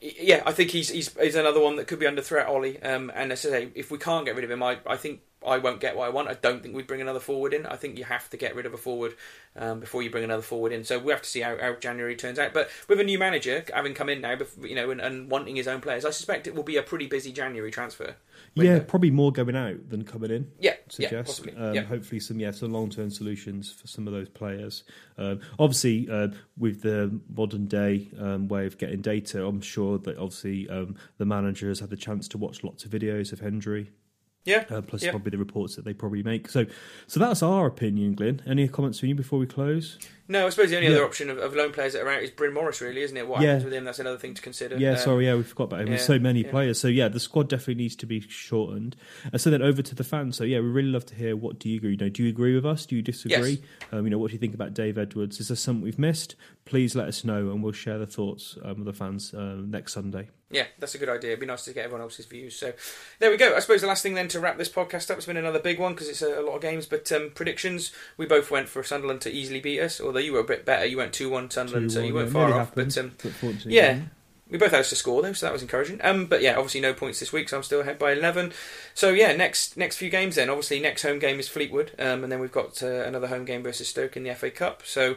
yeah I think he's, he's he's another one that could be under threat Ollie. Um, and as I say if we can't get rid of him I, I think I won't get what I want. I don't think we'd bring another forward in. I think you have to get rid of a forward um, before you bring another forward in. So we have to see how, how January turns out. But with a new manager having come in now, you know, and, and wanting his own players, I suspect it will be a pretty busy January transfer. Yeah, probably more going out than coming in. yeah, yeah, suggest. possibly. um, yeah. Hopefully, some yeah, some long term solutions for some of those players. Um, obviously, uh, with the modern day um, way of getting data, I'm sure that obviously um, the has had the chance to watch lots of videos of Hendry. Yeah, Uh, plus, yeah. probably the reports that they probably make. So, so that's our opinion, Glenn. Any comments from you before we close? No, I suppose the only Yeah. other option of, of loan players that are out is Bryn Morris, really, isn't it? What Yeah. happens with him? That's another thing to consider. Yeah, Um, sorry, yeah, we forgot about him. There's so many yeah. players. So yeah, the squad definitely needs to be shortened. And so then over to the fans. So yeah, we really love to hear what do you agree? You know, do you agree with us? Do you disagree? Um, you know, what do you think about Dave Edwards? Is there something we've missed? Please let us know, and we'll share the thoughts um, with the fans um, next Sunday. Yeah, that's a good idea. It'd be nice to get everyone else's views. So there we go. I suppose the last thing then to wrap this podcast up has been another big one because it's a, a lot of games. But um, predictions, we both went for Sunderland to easily beat us. Although you were a bit better, you went two one Sunderland, so you weren't far off. happened, But um, but fortunately yeah. we both had us to score though, so that was encouraging. Um, but yeah, obviously no points this week, so I'm still ahead by eleven. So yeah, next next few games then. Obviously next home game is Fleetwood, um, and then we've got uh, another home game versus Stoke in the FA Cup. So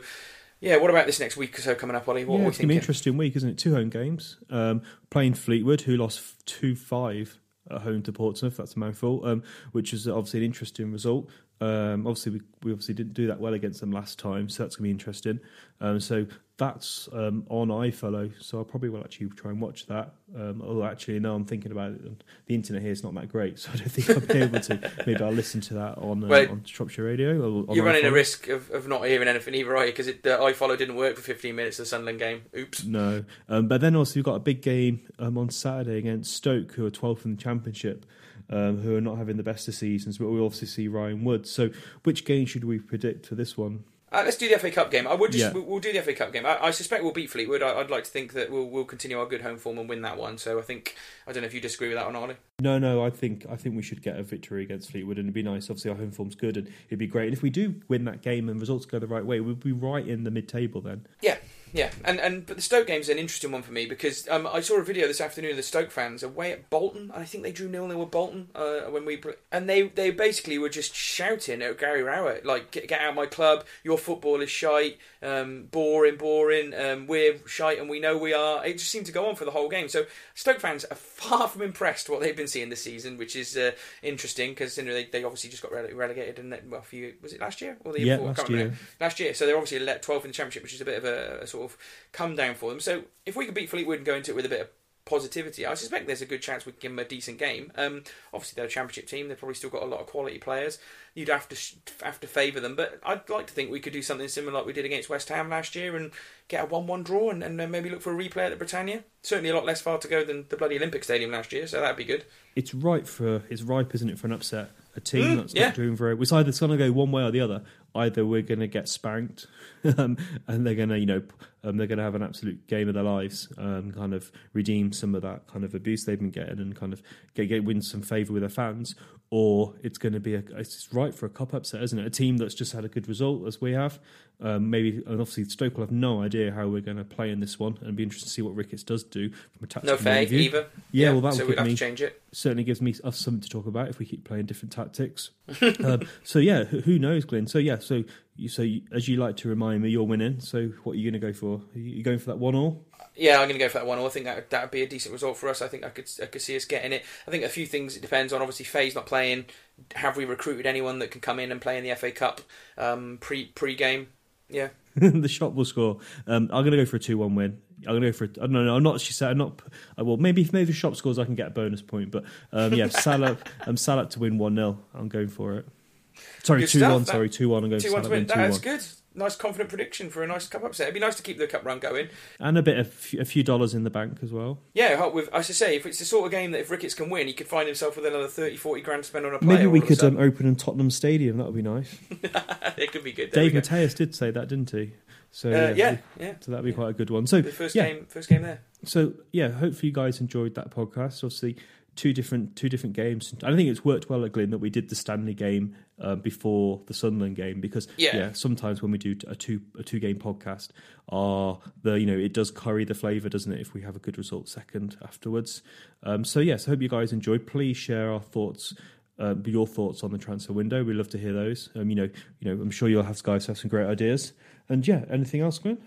yeah, what about this next week or so coming up, Ollie? What yeah, it's to be an interesting week, isn't it? Two home games. Um, playing Fleetwood, who lost two five at home to Portsmouth. That's a mouthful. Um, which is obviously an interesting result. Um, obviously, we, we obviously didn't do that well against them last time, so that's going to be interesting. Um, so that's um, on iFollow, so I probably will actually try and watch that. Um, although actually, no, I'm thinking about it. The internet here is not that great, *laughs* so I don't think I'll be able to. Maybe I'll listen to that on uh, Well, on Shropshire Radio. You're running a risk of, of not hearing anything either, right? Because the iFollow didn't work for 15 minutes of the Sunderland game. Oops. No, um, but then also you've got a big game um, on Saturday against Stoke, who are 12th in the Championship, um, who are not having the best of seasons. But we obviously see Ryan Woods. So, which game should we predict for this one? Uh, let's do the FA Cup game. I would just Yeah. we'll, do the FA Cup game. I, I suspect we'll beat Fleetwood. I, I'd like to think that we'll we'll continue our good home form and win that one. So I think I don't know if you disagree with that or not. Ollie. No, no, I think I think we should get a victory against Fleetwood, and it'd be nice. Obviously, our home form's good, and it'd be great. And if we do win that game and results go the right way, we'll be right in the mid-table then. Yeah, Yeah, and and but the Stoke game's an interesting one for me because um, I saw a video this afternoon of the Stoke fans away at Bolton. and I think they drew nil nil with Bolton uh, when we and they they basically were just shouting at Gary Rowett like get, get out of my club, your football is shite, um, boring, boring, um, we're shite and we know we are. It just seemed to go on for the whole game. So Stoke fans are far from impressed what they've been seeing this season, which is uh, interesting because you know, they, they obviously just got rele- relegated and well, a few was it last year or the year Yeah, before? Last year. Last year, so they're obviously let 12th in the championship, which is a bit of a, a sort of come down for them. So if we could beat Fleetwood and go into it with a bit of positivity, I suspect there's a good chance we can give them a decent game. Um, obviously, they're a championship team; they've probably still got a lot of quality players. You'd have to sh- have to favour them, but I'd like to think we could do something similar like we did against West Ham last year and get a one-one draw and, and then maybe look for a replay at the Britannia. Certainly, a lot less far to go than the bloody Olympic Stadium last year, so that'd be good. It's ripe for it's ripe, isn't it, for an upset? A team Mm, that's yeah. not doing very. Well it's either going to go one way or the other. Either we're going to get spanked, *laughs* um, and they're going to, you know, um, they're going to have an absolute game of their lives, um, kind of redeem some of that kind of abuse they've been getting, and kind of get, get win some favour with their fans, or it's going to be a. It's right for a cup upset, isn't it? A team that's just had a good result as we have. Um, maybe, and obviously, Stoke will have no idea how we're going to play in this one, and it'd be interesting to see what Ricketts does do from a tactical No point of Faye view. either. Yeah, well, that so would we'd give have me to change it. certainly gives me us something to talk about if we keep playing different tactics. *laughs* um, so yeah, who who knows, Glenn? So yeah, so you, so you, as you like to remind me, you're winning. So what are you going to go for? Are you going for that one all? Yeah, I'm going to go for that one. all. I think that that would be a decent result for us. I think I could I could see us getting it. I think a few things it depends on. Obviously, Faye's not playing. Have we recruited anyone that can come in and play in the FA Cup um, pre pre game? Yeah, *laughs* the shot will score. Um, I'm going to go for a two-one win. I'm going to go for. A, I don't know. I'm not. She said. I'm not. uh, Well, maybe maybe the shop scores. I can get a bonus point. But um, yeah, Salah. *laughs* I'm Salah to win one 0 I'm going for it. Sorry, Good two stuff. one. That- Sorry, two one. I'm going two one to win. That's good. Nice confident prediction for a nice cup upset. It'd be nice to keep the cup run going. And a bit of a few dollars in the bank as well. Yeah, with. I should say, if it's the sort of game that if Ricketts can win, he could find himself with another 30, 40 grand to spend on a player. Maybe we all of a could um, open in Tottenham Stadium. That would be nice. *laughs* it could be good. There Dave go. Mateus did say that, didn't he? So Uh, yeah, yeah. so that'd be quite a good one. So The first yeah, game, first game there. so yeah. Hopefully you guys enjoyed that podcast. Obviously, two different two different games. I think it's worked well at Glenn that we did the Stanley game uh, before the Sunderland game because Yeah. sometimes when we do a two a two game podcast, are the you know it does curry the flavour, doesn't it? If we have a good result second afterwards. Um, so yes, I hope you guys enjoyed. Please share our thoughts. Uh, your thoughts on the transfer window. We'd love to hear those. Um, you know, you know, I'm sure you'll have guys have some great ideas. And yeah, anything else, Glenn?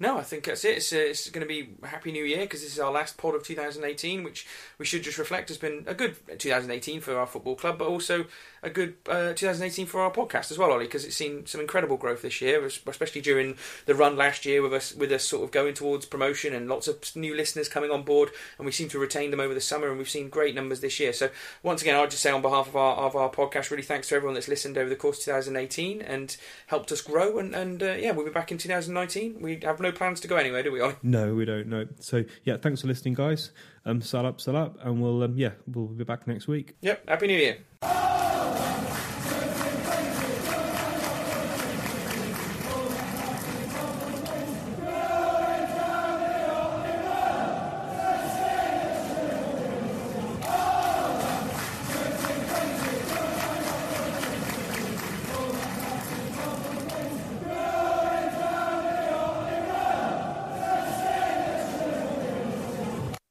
No, I think that's it. It's, uh, it's going to be Happy New Year because this is our last pod of 2018, which we should just reflect has been a good 2018 for our football club, but also a good uh, 2018 for our podcast as well, Ollie, because it's seen some incredible growth this year, especially during the run last year with us with us sort of going towards promotion and lots of new listeners coming on board, and we seem to retain them over the summer, and we've seen great numbers this year. So once again, I'd just say on behalf of our of our podcast, really thanks to everyone that's listened over the course of 2018 and helped us grow, and and uh, yeah, we'll be back in 2019. We have no plans to go anywhere, do we, Ollie? No, we don't. No. So yeah, thanks for listening, guys. Um, sal up, sal up, and we'll um, yeah, we'll be back next week. Yep. Happy New Year.